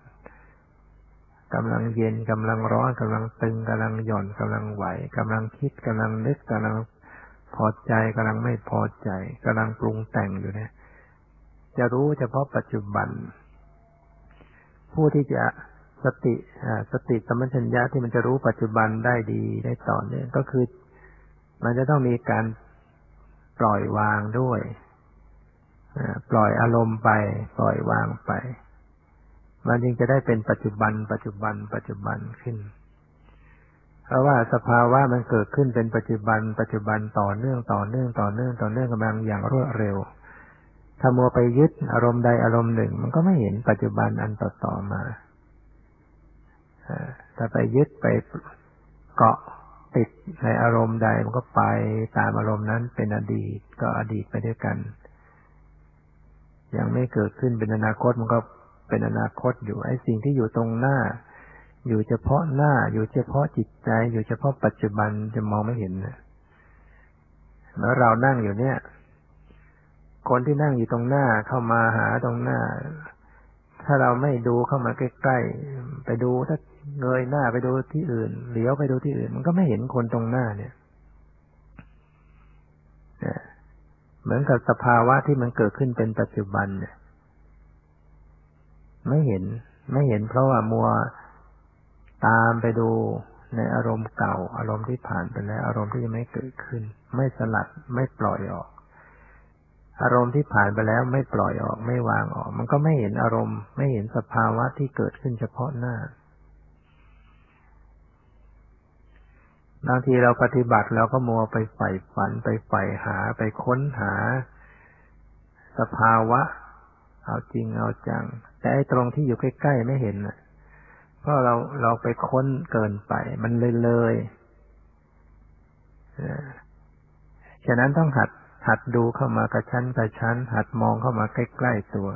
กำลังเย็นกำลังร้อนกำลังตึงกำลังหย่อนกำลังไหวกำลังคิดกำลังนึกกำลังพอใจกำลังไม่พอใจกำลังปรุงแต่งอยู่เนี่ย จะรู้เฉพาะปัจจุบัน ผู้ที่จะสติสติสมัชัญญะที่มันจะรู้ปัจจุบันได้ดีได้ต่อเนื่องก็คือ มันจะต้องมีการปล่อยวางด้วยปล่อยอารมณ์ไป ปล่อยวางไป มันจึงจะได้เป็นปัจจุบัน ปัจจุบัน ปัจจุบันขึ้น เพราะว่าสภาวะมันเกิดขึ้นเป็นปัจจุบัน ปัจจุบันต่อเนื่องต่อเนื่องต่อเนื่องต่อเนื่องกันมาอย่างรวดเร็ว ถ้ามัวไปยึดอารมณ์ใดอารมณ์หนึ่ง มันก็ไม่เห็นปัจจุบันอันต่อต่อมาถ้าไปยึดไปเกาะติดในอารมณ์ใดมันก็ไปตามอารมณ์นั้นเป็นอดีตก็อดีตไปด้วยกัน ยังไม่เกิดขึ้นเป็นอนาคตมันก็ เป็นอนาคตอยู่ไอ้สิ่งที่อยู่ตรงหน้า อยู่เฉพาะหน้า อยู่เฉพาะจิตใจ อยู่เฉพาะปัจจุบันจะมองไม่เห็นนะแล้วเรานั่งอยู่เนี่ย คนที่นั่งอยู่ตรงหน้าเข้ามาหาตรงหน้า ถ้าเราไม่ดูเข้ามาใกล้ๆไปดูถ้าเงยหน้าไปดูที่อื่นเหลียวไปดูที่อื่น มันก็ไม่เห็นคนตรงหน้าเนี่ยเหมือนกับสภาวะที่มันเกิดขึ้นเป็นปัจจุบันเนี่ย ไม่เห็น ไม่เห็นเพราะว่ามัวตามไปดูในอารมณ์เก่า อารมณ์ที่ผ่านไปแล้ว อารมณ์ที่ยังไม่เกิดขึ้น ไม่สลัดไม่ปล่อยออก อารมณ์ที่ผ่านไปแล้วไม่ปล่อยออกไม่วางออก มันก็ไม่เห็นอารมณ์ ไม่เห็นสภาวะที่เกิดขึ้นเฉพาะหน้าบางทีเราปฏิบัติเราก็มัวไปใฝ่ฝันไปใฝ่หาไปค้นหา สภาวะ เอาจริงเอาจัง แต่ไอ้ตรงที่อยู่ใกล้ๆไม่เห็นนะเพราะเราเราไปค้นเกินไป มันเลยเลยฉะนั้นต้องหัดหัดดูเข้ามากระชั้นกระชั้น หัดมองเข้ามาใกล้ๆตัว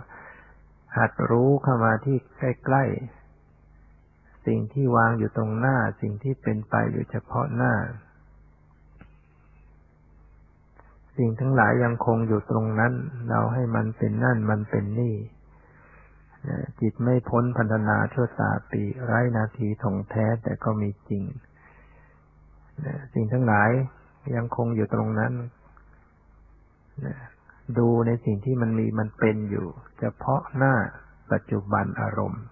หัดรู้เข้ามาที่ใกล้ๆสิ่งที่วางอยู่ตรงหน้า สิ่งที่เป็นไปอยู่เฉพาะหน้า สิ่งทั้งหลายยังคงอยู่ตรงนั้น เราให้มันเป็นนั่นมันเป็นนี่จิตไม่พ้นพันธนาชั่วตาปีไร้นาทีถงแท้แต่ก็มีจริงสิ่งทั้งหลายยังคงอยู่ตรงนั้นดูในสิ่งที่มันมีมันเป็นอยู่ เฉพาะหน้าปัจจุบันอารมณ์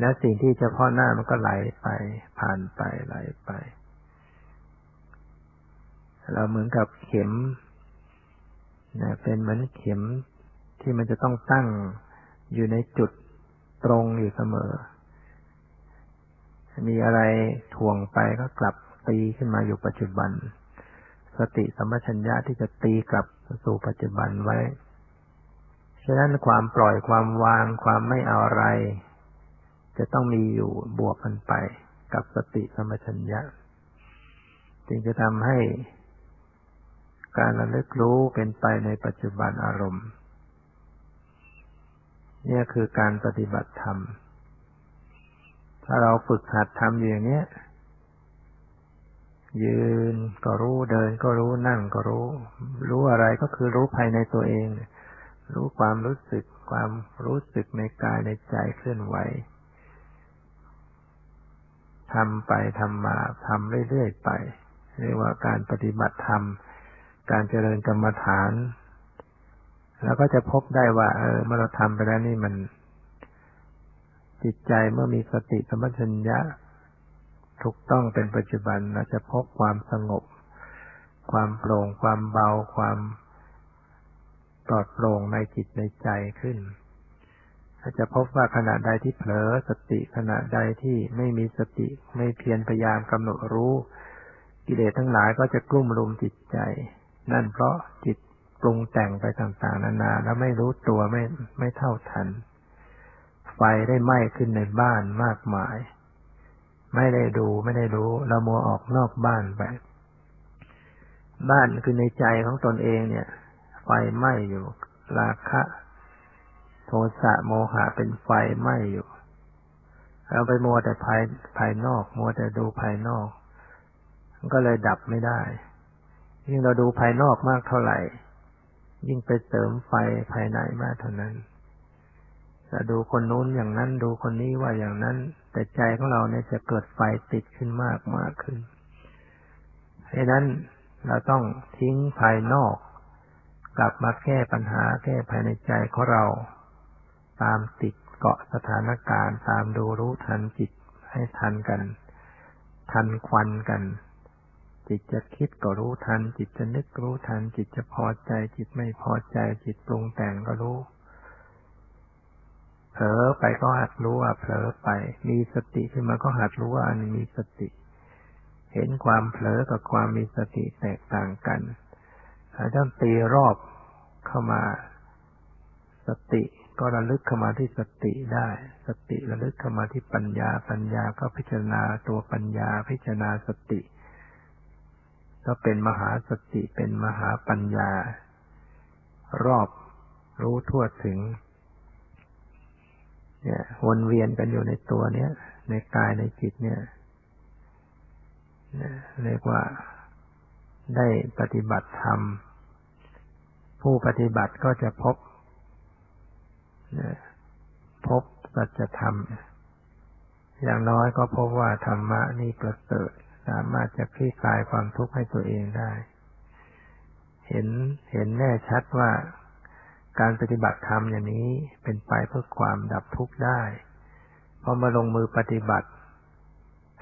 และสิ่งที่เฉพาะหน้ามันก็ไหลไปผ่านไปไหลไป เราเหมือนกับเข็มนะเป็นเหมือนเข็มที่มันจะต้องตั้งอยู่ในจุดตรงอยู่เสมอ มีอะไรถ่วงไปก็กลับตีขึ้นมาอยู่ปัจจุบัน สติสัมปชัญญะที่จะตีกลับสู่ปัจจุบันไว้ ฉะนั้นความปล่อยความวางความไม่เอาอะไร จะต้องมีอยู่บวกกันไปกับสติสัมัชัญญะ จึงจะทำให้ การระลึกรู้เป็นไปในปัจจุบันอารมณ์นี่คือการปฏิบัติธรรม ถ้าเราฝึกหัดทำอย่างนี้ยืนก็รู้เดินก็รู้นั่งก็รู้ รู้อะไรก็คือรู้ภายในตัวเอง รู้ความรู้สึกความรู้สึกในกายในใจเคลื่อนไหวทำไปทำมาทำเรื่อยๆไป เรียกว่าการปฏิบัติธรรม การเจริญกรรมฐาน แล้วก็จะพบได้ว่า เออเมื่อเราทำไปแล้วนี่มัน จิตใจเมื่อมีสติสมัชัญญะถูกต้องเป็นปัจจุบันเราจะพบความสงบ ความโปร่ง ความเบา ความปลอดโปร่งในจิตในใจขึ้นจะพบว่าขณะใดที่เผลอสติขณะใดที่ไม่มีสติไม่เพียรพยายามกำหนดรู้ กิเลสทั้งหลายก็จะกลุ่มรุมจิตใจ นั่นเพราะจิตปรุงแต่งไปต่างๆ นานา แล้วไม่รู้ตัวไม่ไม่เท่าทัน ไฟได้ไหม้ขึ้นในบ้านมากมาย ไม่ได้ดูไม่ได้รู้เรามัวออกนอกบ้านไป บ้านคือในใจของตนเองเนี่ย ไฟไหม้อยู่ราคะ โทสะโมหะเป็นไฟไหม้อยู่เราไปมัวแต่ภายภายนอก มัวแต่ดูภายนอก ก็เลยดับไม่ได้ ยิ่งเราดูภายนอกมากเท่าไหร่ ยิ่งไปเสริมไฟภายในมากเท่านั้นจะดูคนนู้นอย่างนั้นดูคนนี้ว่าอย่างนั้น แต่ใจของเราเนี่ยจะเกิดไฟติดขึ้นมากมากขึ้นเพราะนั้นเราต้องทิ้งภายนอก กลับมาแก้ปัญหาแก้ภายในใจของเรา ตามติดเกาะสถานการณ์ ตามดูรู้ทันจิตให้ทันกัน ทันควันกัน จิตจะคิดก็รู้ทัน จิตจะนึกรู้ทัน จิตจะพอใจ จิตไม่พอใจ จิตปรุงแต่งก็รู้ เผลอไปก็หัดรู้ว่าเผลอไป มีสติขึ้นมาก็หัดรู้ว่าอันมีสติ เห็นความเผลอกับความมีสติแตกต่างกันถ้าตีรอบเข้ามา สติก็ระลึกเข้ามาที่สติได้ สติระลึกเข้ามาที่ปัญญา ปัญญาก็พิจารณาตัวปัญญาพิจารณาสติ ก็เป็นมหาสติเป็นมหาปัญญา รอบรู้ทั่วถึง เนี่ยวนเวียนกันอยู่ในตัวเนี้ยในกายในจิตเนี่ยเรียกว่าได้ปฏิบัติธรรม ผู้ปฏิบัติก็จะพบพบสัจธรรม อย่างน้อยก็พบว่าธรรมะนี่ประเสริฐ สามารถจะคลี่คลายความทุกข์ให้ตัวเองได้ เห็นเห็นแน่ชัดว่าการปฏิบัติธรรมอย่างนี้เป็นไปเพื่อความดับทุกข์ได้พอมาลงมือปฏิบัติ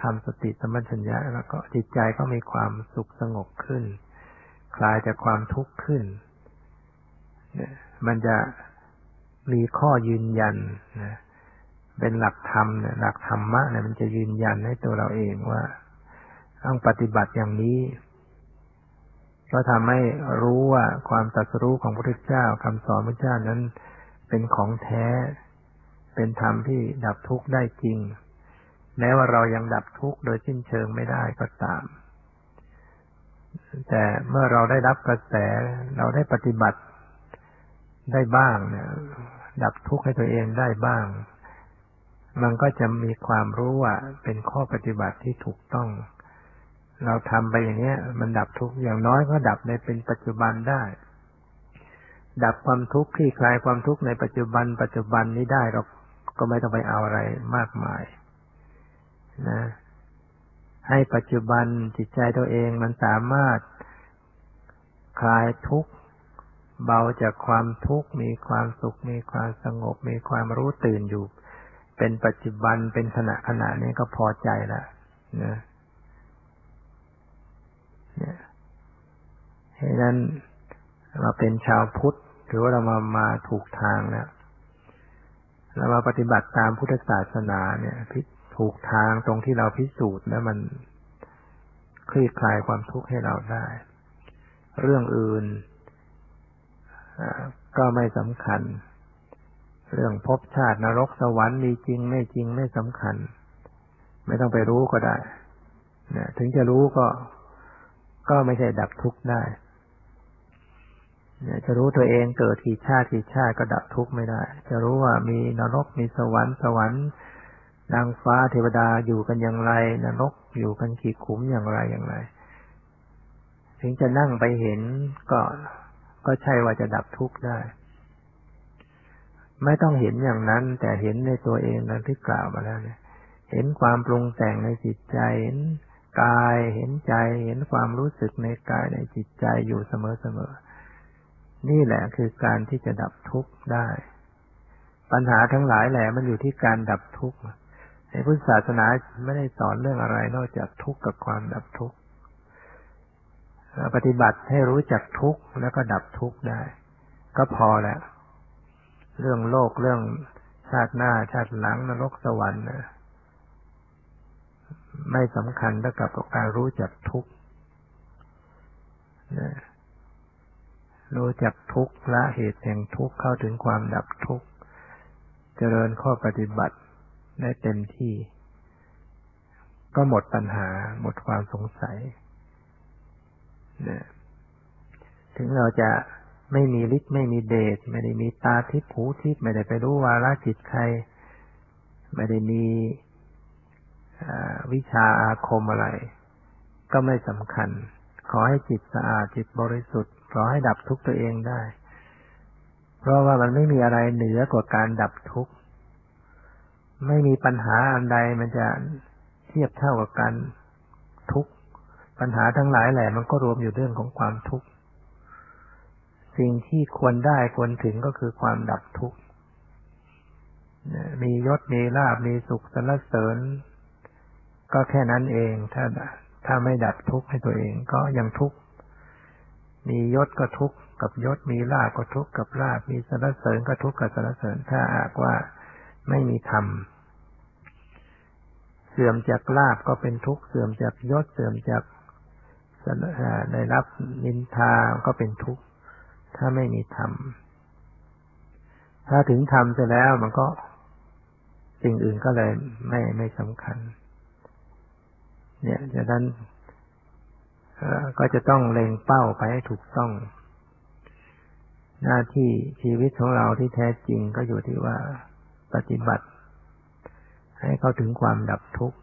ทำสติสมัชัญญะแล้วก็จิตใจก็มีความสุขสงบขึ้น คลายจากความทุกข์ขึ้นเนี่ยมันจะมีข้อยืนยันนะเป็นหลักธรรมเนี่ยหลักธรรมะเนี่ยมันจะยืนยันให้ตัวเราเองว่า ต้องปฏิบัติอย่างนี้ ก็ทำให้รู้ว่าความตรัสรู้ของพระพุทธเจ้าคำสอนพระเจ้านั้น เป็นของแท้ เป็นธรรมที่ดับทุกข์ได้จริง แม้ว่าเรายังดับทุกข์โดยสิ้นเชิงไม่ได้ก็ตาม แต่เมื่อเราได้รับกระแสเราได้ปฏิบัติได้บ้างเนี่ยดับทุกข์ให้ตัวเองได้บ้าง มันก็จะมีความรู้ว่าเป็นข้อปฏิบัติที่ถูกต้อง เราทำไปอย่างเนี้ย มันดับทุกข์อย่างน้อยก็ดับในเป็นปัจจุบันได้ ดับความทุกข์คลี่คลายความทุกข์ในปัจจุบัน ปัจจุบันนี้ได้เราก็ไม่ต้องไปเอาอะไรมากมาย นะ ให้ปัจจุบันจิตใจตัวเองมันสามารถคลายทุกข์เบาจากความทุกข์มีความสุข มีความสงบ มีความรู้ตื่นอยู่ เป็นปัจจุบันเป็นขณะขณะนี้ก็พอใจละนะ เนี่ยให้นั้นเราเป็นชาวพุทธถือว่าเรามามาถูกทางแล้วเรามาปฏิบัติตามพุทธศาสนาเนี่ยพิถูกทางตรงที่เราพิสูจน์แล้วมันคลี่คลายความทุกข์ให้เราได้ เรื่องอื่นก็ไม่สำคัญ เรื่องภพชาตินรกสวรรค์มีจริงไม่จริงไม่สำคัญ ไม่ต้องไปรู้ก็ได้นะถึงจะรู้ก็ ก็ไม่ใช่ดับทุกข์ได้จะรู้ตัวเองเกิดกี่ชาติกี่ชาติก็ดับทุกข์ไม่ได้ จะรู้ว่ามีนรกมีสวรรค์สวรรค์นางฟ้าเทวดาอยู่กันอย่างไร นรกอยู่กันกี่ขุมอย่างไรอย่างไร ถึงจะนั่งไปเห็นก็ก็ใช่ว่าจะดับทุกข์ได้ ไม่ต้องเห็นอย่างนั้น แต่เห็นในตัวเองนันที่กล่าวมาแล้วเนี่ย เห็นความปรุงแต่งในจิตใจเห็น กายเห็นใจเห็นความรู้สึกในกายในจิตใจอยู่เสมอๆนี่แหละคือการที่จะดับทุกข์ได้ ปัญหาทั้งหลายแหละมันอยู่ที่การดับทุกข์ในพุทธศาสนาไม่ได้สอนเรื่องอะไรนอกจากทุกข์กับความดับทุกข์ปฏิบัติให้รู้จักทุกข์แล้วก็ดับทุกข์ได้ ก็พอแล้ว เรื่องโลกเรื่องชาติหน้าชาติหลังนรกสวรรค์นะ ไม่สำคัญเท่ากับการรู้จักทุกข์รู้จักทุกข์ละเหตุแห่งทุกข์เข้าถึงความดับทุกข์ เจริญข้อปฏิบัติได้เต็มที่ ก็หมดปัญหาหมดความสงสัยถึงเราจะไม่มีฤทธิ์ไม่มีเดชไม่ได้มีตาทิพหูทิพไม่ได้ไปรู้วาระจิตใคร ไม่ได้มี วิชาอาคมอะไร ก็ไม่สำคัญ ขอให้จิตสะอาดจิตบริสุทธิ์ขอให้ดับทุกข์ตัวเองได้ เพราะว่ามันไม่มีอะไรเหนือกว่าการดับทุกข์ไม่มีปัญหาอันใดมันจะเทียบเท่ากับการทุกข์ปัญหาทั้งหลายแหละมันก็รวมอยู่เรื่องของความทุกข์สิ่งที่ควรได้ควรถึงก็คือความดับทุกข์มียศมีลาบมีสุขสรรเสริญ ก็แค่นั้นเอง ถ้าถ้าไม่ดับทุกข์ให้ตัวเองก็ยังทุกข์ มียศก็ทุกข์กับยศ มีลาบก็ทุกข์กับลาบ มีสรรเสริญก็ทุกข์กับสรรเสริญ ถ้าหากว่าไม่มีธรรม เสื่อมจากลาบก็เป็นทุกข์ เสื่อมจากยศ เสื่อมจากได้รับนินทาก็เป็นทุกข์ ถ้าไม่มีธรรม ถ้าถึงธรรมเสร็จแล้วมันก็สิ่งอื่นก็เลยไม่ไม่สำคัญ เนี่ยจากนั้นก็จะต้องเล็งเป้าไปให้ถูกต้อง หน้าที่ชีวิตของเราที่แท้จริงก็อยู่ที่ว่าปฏิบัติ ให้เข้าถึงความดับทุกข์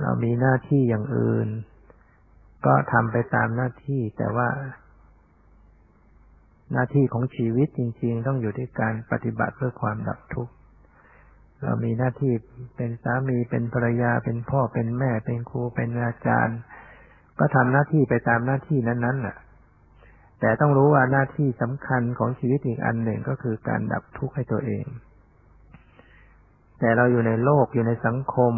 เรามีหน้าที่อย่างอื่น ก็ทำไปตามหน้าที่แต่ว่า หน้าที่ของชีวิตจริง ๆ ต้องอยู่ที่การปฏิบัติเพื่อความดับทุกข์ เรามีหน้าที่เป็นสามีเป็นภรรยาเป็นพ่อเป็นแม่เป็นครูเป็นอาจารย์ ก็ทำหน้าที่ไปตามหน้าที่นั้นๆแหละแต่ต้องรู้ว่าหน้าที่สำคัญของชีวิตอีกอันหนึ่งก็คือการดับทุกข์ให้ตัวเอง แต่เราอยู่ในโลกอยู่ในสังคม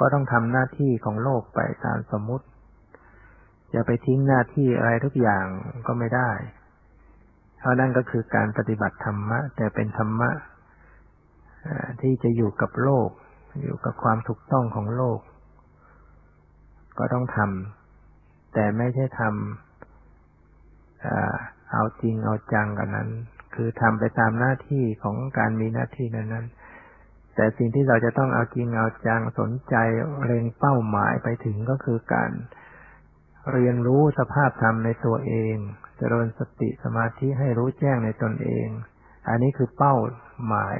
ก็ต้องทำหน้าที่ของโลกไปตามสมมุติจะไปทิ้งหน้าที่อะไรทุกอย่างก็ไม่ได้เพราะนั่นก็คือการปฏิบัติธรรมะ แต่เป็นธรรมะ ที่จะอยู่กับโลก อยู่กับความถูกต้องของโลก ก็ต้องทำแต่ไม่ใช่ทำเอาจริงเอาจังกันนั้น คือทำไปตามหน้าที่ของการมีหน้าที่นั้นนั้นแต่สิ่งที่เราจะต้องเอาจริงเอาจังสนใจเร่งเป้าหมายไปถึงก็คือการเรียนรู้สภาพธรรมในตัวเองจเจริญสติสมาธิให้รู้แจ้งในตนเอง อันนี้คือเป้าหมาย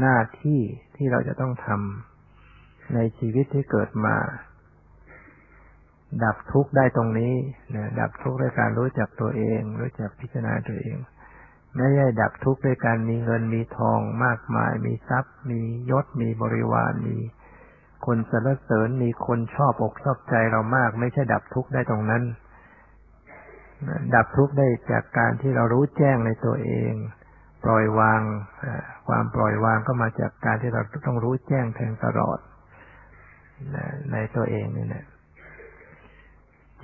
หน้าที่ที่เราจะต้องทำในชีวิตที่เกิดมา ดับทุกข์ได้ตรงนี้นะดับทุกข์ด้วยการรู้จักตัวเอง รู้จักพิจารณาตัวเอง ไม่ใช่ดับทุกข์ด้วยการมีเงินมีทองมากมาย มีทรัพย์ มียศมีบริวารมีคนสรรเสริญมีคนชอบอกชอบใจเรามาก ไม่ใช่ดับทุกข์ได้ตรงนั้น ดับทุกข์ได้จากการที่เรารู้แจ้งในตัวเอง ปล่อยวางความปล่อยวางก็มาจากการที่เราต้องรู้แจ้งแทงตลอดในตัวเองนี่นะ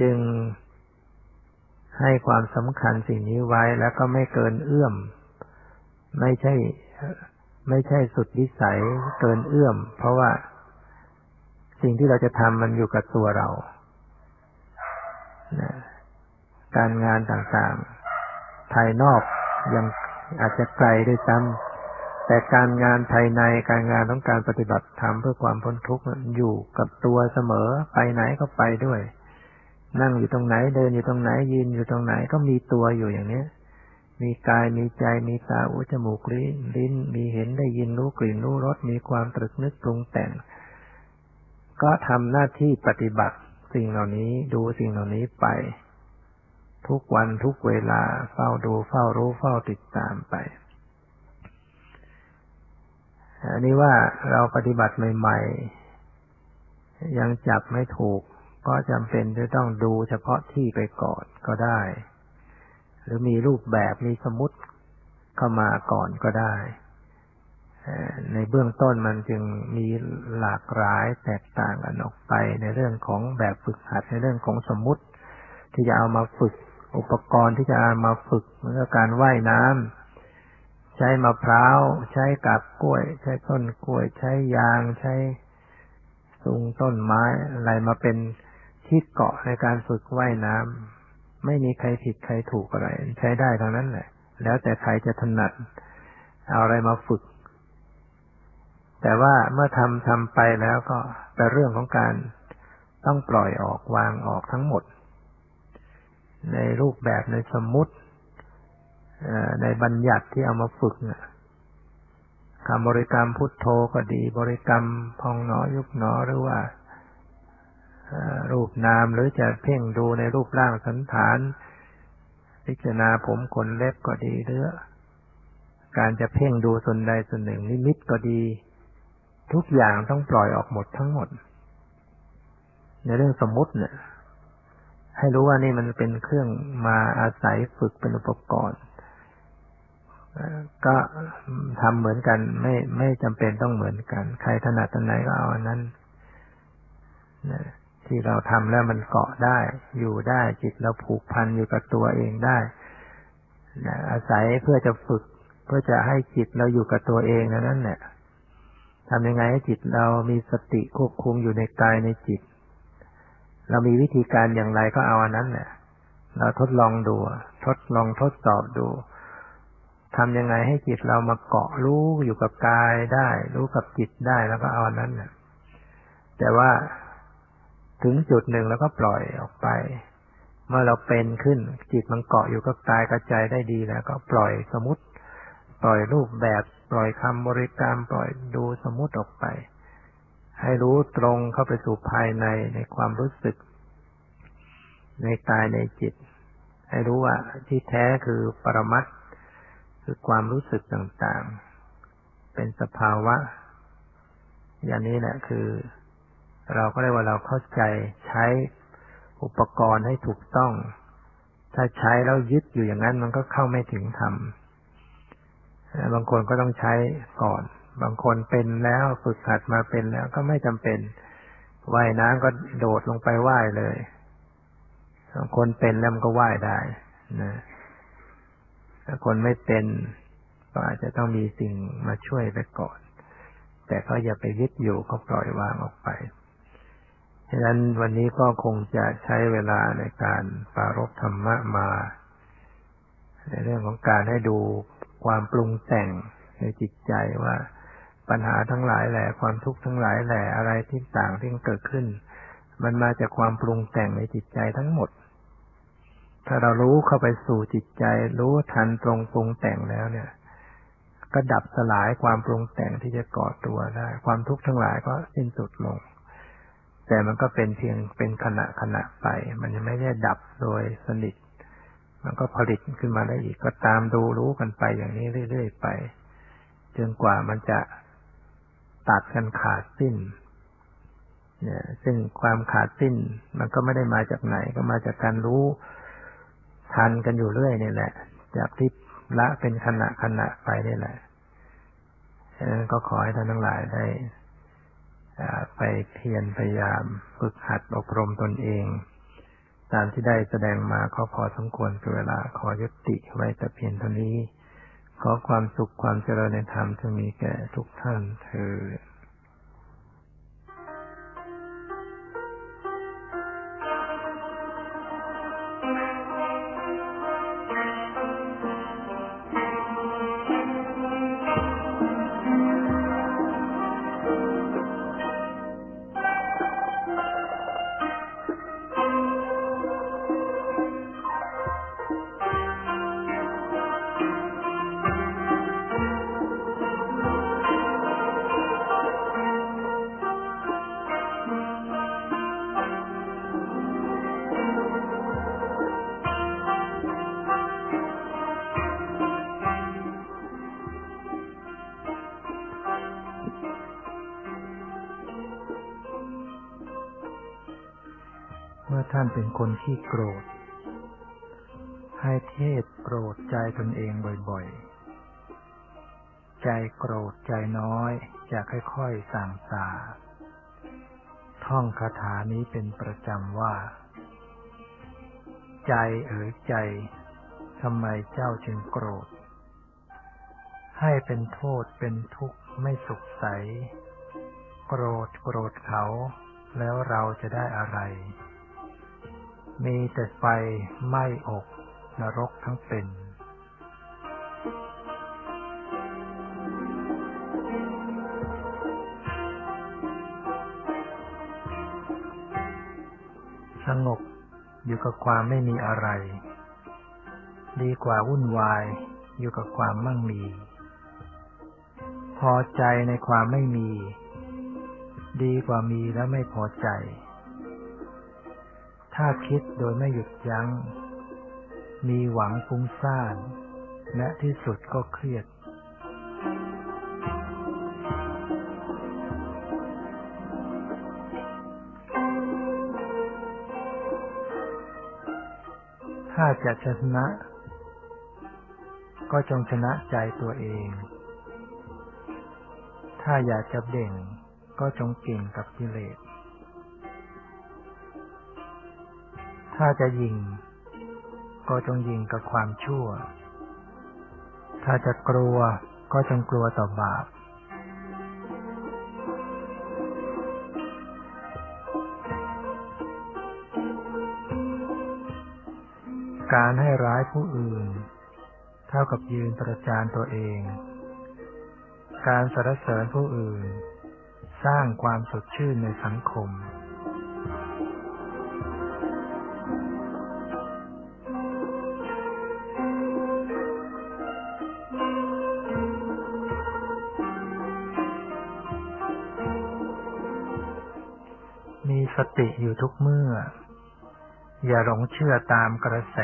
จึงให้ความสำคัญสิ่งนี้ไว้แล้วก็ไม่เกินเอื้อม ไม่ใช่ ไม่ใช่สุดวิสัยเกินเอื้อม เพราะว่าสิ่งที่เราจะทำมันอยู่กับตัวเราการงานต่างๆ ภายนอกยัง อาจจะไกลด้วยซ้ำแต่การงานภายในการงานต้องการปฏิบัติธรรมเพื่อความพ้นทุกข์อยู่กับตัวเสมอไปไหนก็ไปด้วย นั่งอยู่ตรงไหนเดินอยู่ตรงไหนยืนอยู่ตรงไหนก็มีตัวอยู่อย่างนี้มีกายมีใจมีตาหูจมูกลิ้นลิ้น มีเห็นได้ยินรู้กลิ่นรู้รสมีความตรึกนึกปรุงแต่ง ก็ทำหน้าที่ปฏิบัติสิ่งเหล่านี้ดูสิ่งเหล่านี้ไป ทุกวันทุกเวลาเฝ้าดูเฝ้ารู้เฝ้าติดตามไปอันนี้ว่าเราปฏิบัติใหม่ ๆ ยังจับไม่ถูก ก็จำเป็นจะต้องดูเฉพาะที่ไปก่อนก็ได้ หรือมีรูปแบบมีสมมติเข้ามาก่อนก็ได้ในเบื้องต้นมันจึงมีหลากหลายแตกต่างกันออกไปในเรื่องของแบบฝึกหัดในเรื่องของสมมุติ ที่จะเอามาฝึก อุปกรณ์ที่จะมาฝึกเหมือนกับการว่ายน้ำใช้มะพร้าว ใช้กับกล้วย ใช้ต้นกล้วย ใช้ยางใช้สุงต้นไม้อะไรมาเป็นที่เกาะในการฝึกว่ายน้ำไม่มีใครผิดใครถูกอะไร ใช้ได้ทั้งนั้นแหละ แล้วแต่ใครจะถนัด เอาอะไรมาฝึก แต่ว่าเมื่อทำทำไปแล้วก็เป็นเรื่องของการต้องปล่อยออกวางออกทั้งหมด ในรูปแบบในสมมติในบัญญัติที่เอามาฝึกคำบริกรรมพุทโธก็ดี บริกรรมพองหนอยุบหนอหรือว่ารูปนามหรือจะเพ่งดูในรูปร่างสันฐาน พิจารณาผมขนเล็บก็ดีหรือการจะเพ่งดูส่วนใดส่วนหนึ่งนิมิตก็ดี ทุกอย่างต้องปล่อยออกหมดทั้งหมด ในเรื่องสมมติเนี่ย ให้รู้ว่านี่มันเป็นเครื่องมาอาศัยฝึกเป็นอุปกรณ์ ก็ทำเหมือนกัน ไม่ไม่จำเป็นต้องเหมือนกัน ใครถนัดตรงไหนก็เอาอันนั้นที่เราทำแล้วมันเกาะได้ อยู่ได้จิตเราผูกพันอยู่กับตัวเองได้อาศัยเพื่อจะฝึก เพื่อจะให้จิตเราอยู่กับตัวเองนั่นแหละทำยังไงให้จิตเรามีสติควบคุมอยู่ในกายในจิต เรามีวิธีการอย่างไรก็เอาอันนั้นแหละเราทดลองดู ทดลองทดสอบดูทำยังไงให้จิตเรามาเกาะรู้อยู่กับกายได้ รู้กับจิตได้แล้วก็เอาอันนั้นแหละแต่ว่าถึงจุดหนึ่งแล้วก็ปล่อยออกไป เมื่อเราเป็นขึ้น จิตมันเกาะอยู่กับกายกับใจได้ดีแล้ว ก็ปล่อยสมมติ ปล่อยรูปแบบ ปล่อยคำบริกรรม ปล่อยดูสมมติออกไป ให้รู้ตรงเข้าไปสู่ภายในในความรู้สึก ในกายในจิต ให้รู้ว่าที่แท้คือปรมัตคือความรู้สึกต่างๆ เป็นสภาวะ อย่างนี้แหละคือ เราก็เรียกว่าเราเข้าใจใช้อุปกรณ์ให้ถูกต้อง ถ้าใช้แล้วยึดอยู่อย่างนั้นมันก็เข้าไม่ถึงธรรมบางคนก็ต้องใช้ก่อน บางคนเป็นแล้วฝึกหัดมาเป็นแล้วก็ไม่จำเป็นว่ายน้ำก็โดดลงไปว่ายเลยบางคนเป็นแล้วมันก็ว่ายได้นะถ้าคนไม่เป็นก็อาจจะต้องมีสิ่งมาช่วยไปก่อน แต่ก็อย่าไปยึดอยู่ก็ปล่อยวางออกไปฉะนั้นวันนี้ก็คงจะใช้เวลาในการปารบธรรมะมา ในเรื่องของการให้ดูความปรุงแต่งในจิตใจว่า ปัญหาทั้งหลายแหละความทุกข์ทั้งหลายแหละอะไรที่ต่างที่เกิดขึ้น มันมาจากความปรุงแต่งในจิตใจทั้งหมด ถ้าเรารู้เข้าไปสู่จิตใจ รู้ทันตรงปรุงแต่งแล้วเนี่ย ก็ดับสลายความปรุงแต่งที่จะก่อตัวได้ ความทุกข์ทั้งหลายก็สิ้นสุดลง แต่มันก็เป็นเพียงเป็นขณะขณะไป มันยังไม่ได้ดับโดยสนิท มันก็ผลิตขึ้นมาได้อีกก็ตามดูรู้กันไปอย่างนี้เรื่อยๆไปจนกว่ามันจะ ตัดกันขาดสิ้น เนี่ย ซึ่งความขาดสิ้น มันก็ไม่ได้มาจากไหน ก็มาจากการรู้ทันกันอยู่เรื่อยนี่แหละ จากที่ละเป็นขณะขณะไปนี่แหละก็ขอให้ท่านทั้งหลายได้ไปเพียรพยายามฝึกหัดอบรมตนเอง ตามที่ได้แสดงมาก็พอสมควรเวลาขอยุติไว้แต่เพียงเท่านี้ ขอความสุขความเจริญในธรรมจะมีแก่ทุกท่านเธอ เอ๋ยใจทำไมเจ้าจึงโกรธ ให้เป็นโทษเป็นทุกข์ไม่สุขใส โกรธโกรธเขา แล้วเราจะได้อะไร มีแต่ไฟไหม้อกนรกทั้งเป็นสงบ อยู่กับความไม่มีอะไร ดีกว่าวุ่นวาย อยู่กับความมั่งมี พอใจในความไม่มี ดีกว่ามีแล้วไม่พอใจ ถ้าคิดโดยไม่หยุดยัง้ง มีหวังฟุ้งซ่าน และที่สุดก็เครียด ถ้าจะชนะ ก็จงชนะใจตัวเอง ถ้าอยากจะเด่ง ก็จงเก่งกับกิเลส ถ้าจะยิง ก็จงยิงกับความชั่ว ถ้าจะกลัวก็จงกลัวต่อบาป การให้ร้ายผู้อื่น เท่ากับยืนประจานตัวเอง การสรรเสริญผู้อื่น สร้างความสดชื่นในสังคม มีสติอยู่ทุกเมื่อ อย่าหลงเชื่อตามกระแส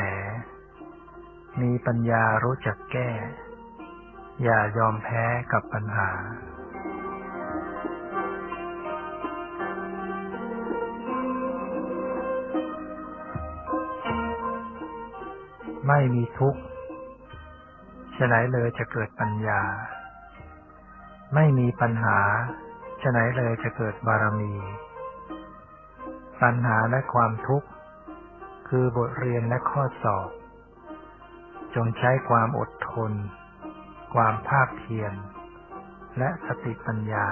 มีปัญญารู้จักแก้ อย่ายอมแพ้กับปัญหา ไม่มีทุกข์ฉะไหนเลยจะเกิดปัญญา ไม่มีปัญหาฉะไหนเลยจะเกิดบารมี ปัญหาและความทุกข์ คือบทเรียนและข้อสอบ จงใช้ความอดทน ความภาคเพียร และสติปัญญา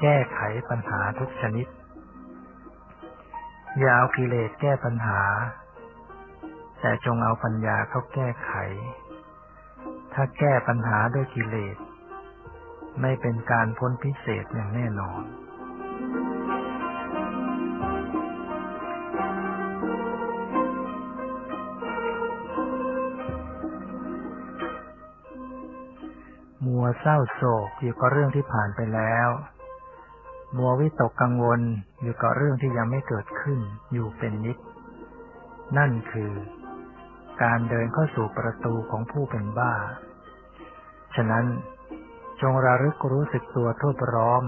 แก้ไขปัญหาทุกชนิด อย่าเอากิเลสแก้ปัญหา แต่จงเอาปัญญาเข้าแก้ไข ถ้าแก้ปัญหาด้วยกิเลส ไม่เป็นการพ้นพิเศษอย่างแน่นอน เศร้าโศกอยู่กับเรื่องที่ผ่านไปแล้ว มัววิตกกังวลอยู่กับเรื่องที่ยังไม่เกิดขึ้นอยู่เป็นนิด นั่นคือ การเดินเข้าสู่ประตูของผู้เป็นบ้า ฉะนั้นจงระลึกรู้สึกตัวทั่วพร้อม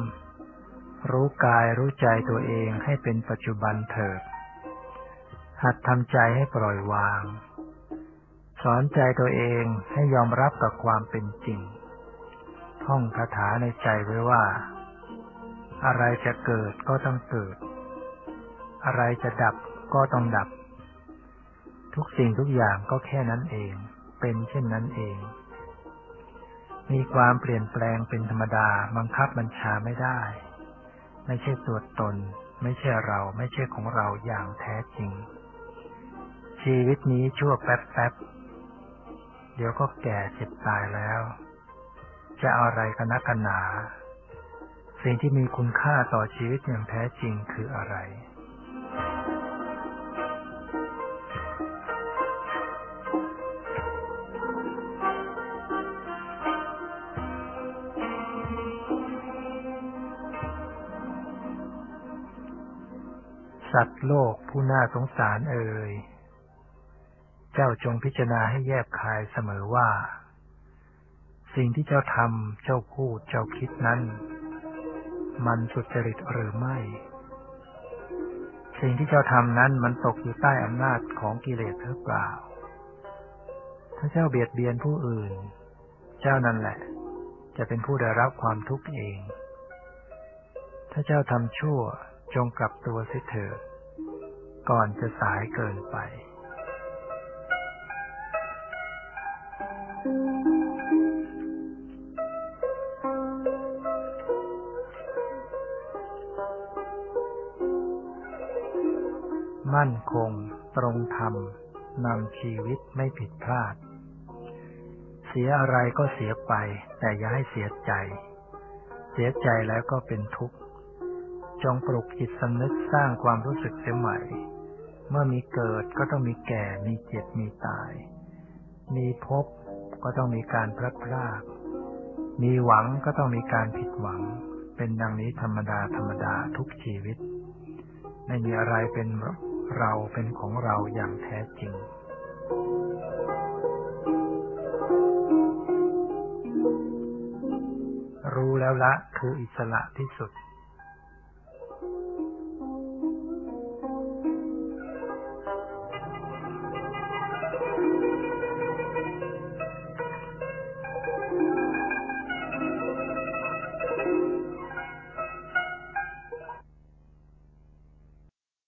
รู้กายรู้ใจตัวเองให้เป็นปัจจุบันเถิด หัดทำใจให้ปล่อยวาง สอนใจตัวเองให้ยอมรับกับความเป็นจริง ท่องคาถาในใจไว้ว่า อะไรจะเกิดก็ต้องเกิด อะไรจะดับก็ต้องดับ ทุกสิ่งทุกอย่างก็แค่นั้นเอง เป็นเช่นนั้นเอง มีความเปลี่ยนแปลงเป็นธรรมดาบังคับบัญชาไม่ได้ ไม่ใช่ตัวตน ไม่ใช่เราไม่ใช่ของเราอย่างแท้จริง ชีวิตนี้ชั่วแป๊บแป๊บเดี๋ยวก็แก่เจ็บตายแล้ว จะอะไรกันนักกันหนา สิ่งที่มีคุณค่าต่อชีวิตอย่างแท้จริงคืออะไร สัตว์โลกผู้น่าสงสารเอ่ย เจ้าจงพิจารณาให้แยบคายเสมอว่า สิ่งที่เจ้าทำ เจ้าพูด เจ้าคิดนั้น มันสุจริตหรือไม่ สิ่งที่เจ้าทำนั้นมันตกอยู่ใต้อำนาจของกิเลสหรือเปล่า ถ้าเจ้าเบียดเบียนผู้อื่น เจ้านั่นแหละ จะเป็นผู้ได้รับความทุกข์เอง ถ้าเจ้าทำชั่วจงกลับตัวเสียเถิดก่อนจะสายเกินไป มั่นคง ตรงธรรมนำชีวิตไม่ผิดพลาด เสียอะไรก็เสียไป แต่อย่าให้เสียใจ เสียใจแล้วก็เป็นทุกข์ จงปลุกจิตสำนึกสร้างความรู้สึกเสียใหม่ เมื่อมีเกิดก็ต้องมีแก่ มีเจ็บ มีตาย มีพบก็ต้องมีการพลัดพราก มีหวังก็ต้องมีการผิดหวัง เป็นดังนี้ธรรมดาธรรมดาทุกชีวิต ไม่มีอะไรเป็น เราเป็นของเราอย่างแท้จริง รู้แล้วละคืออิสระที่สุด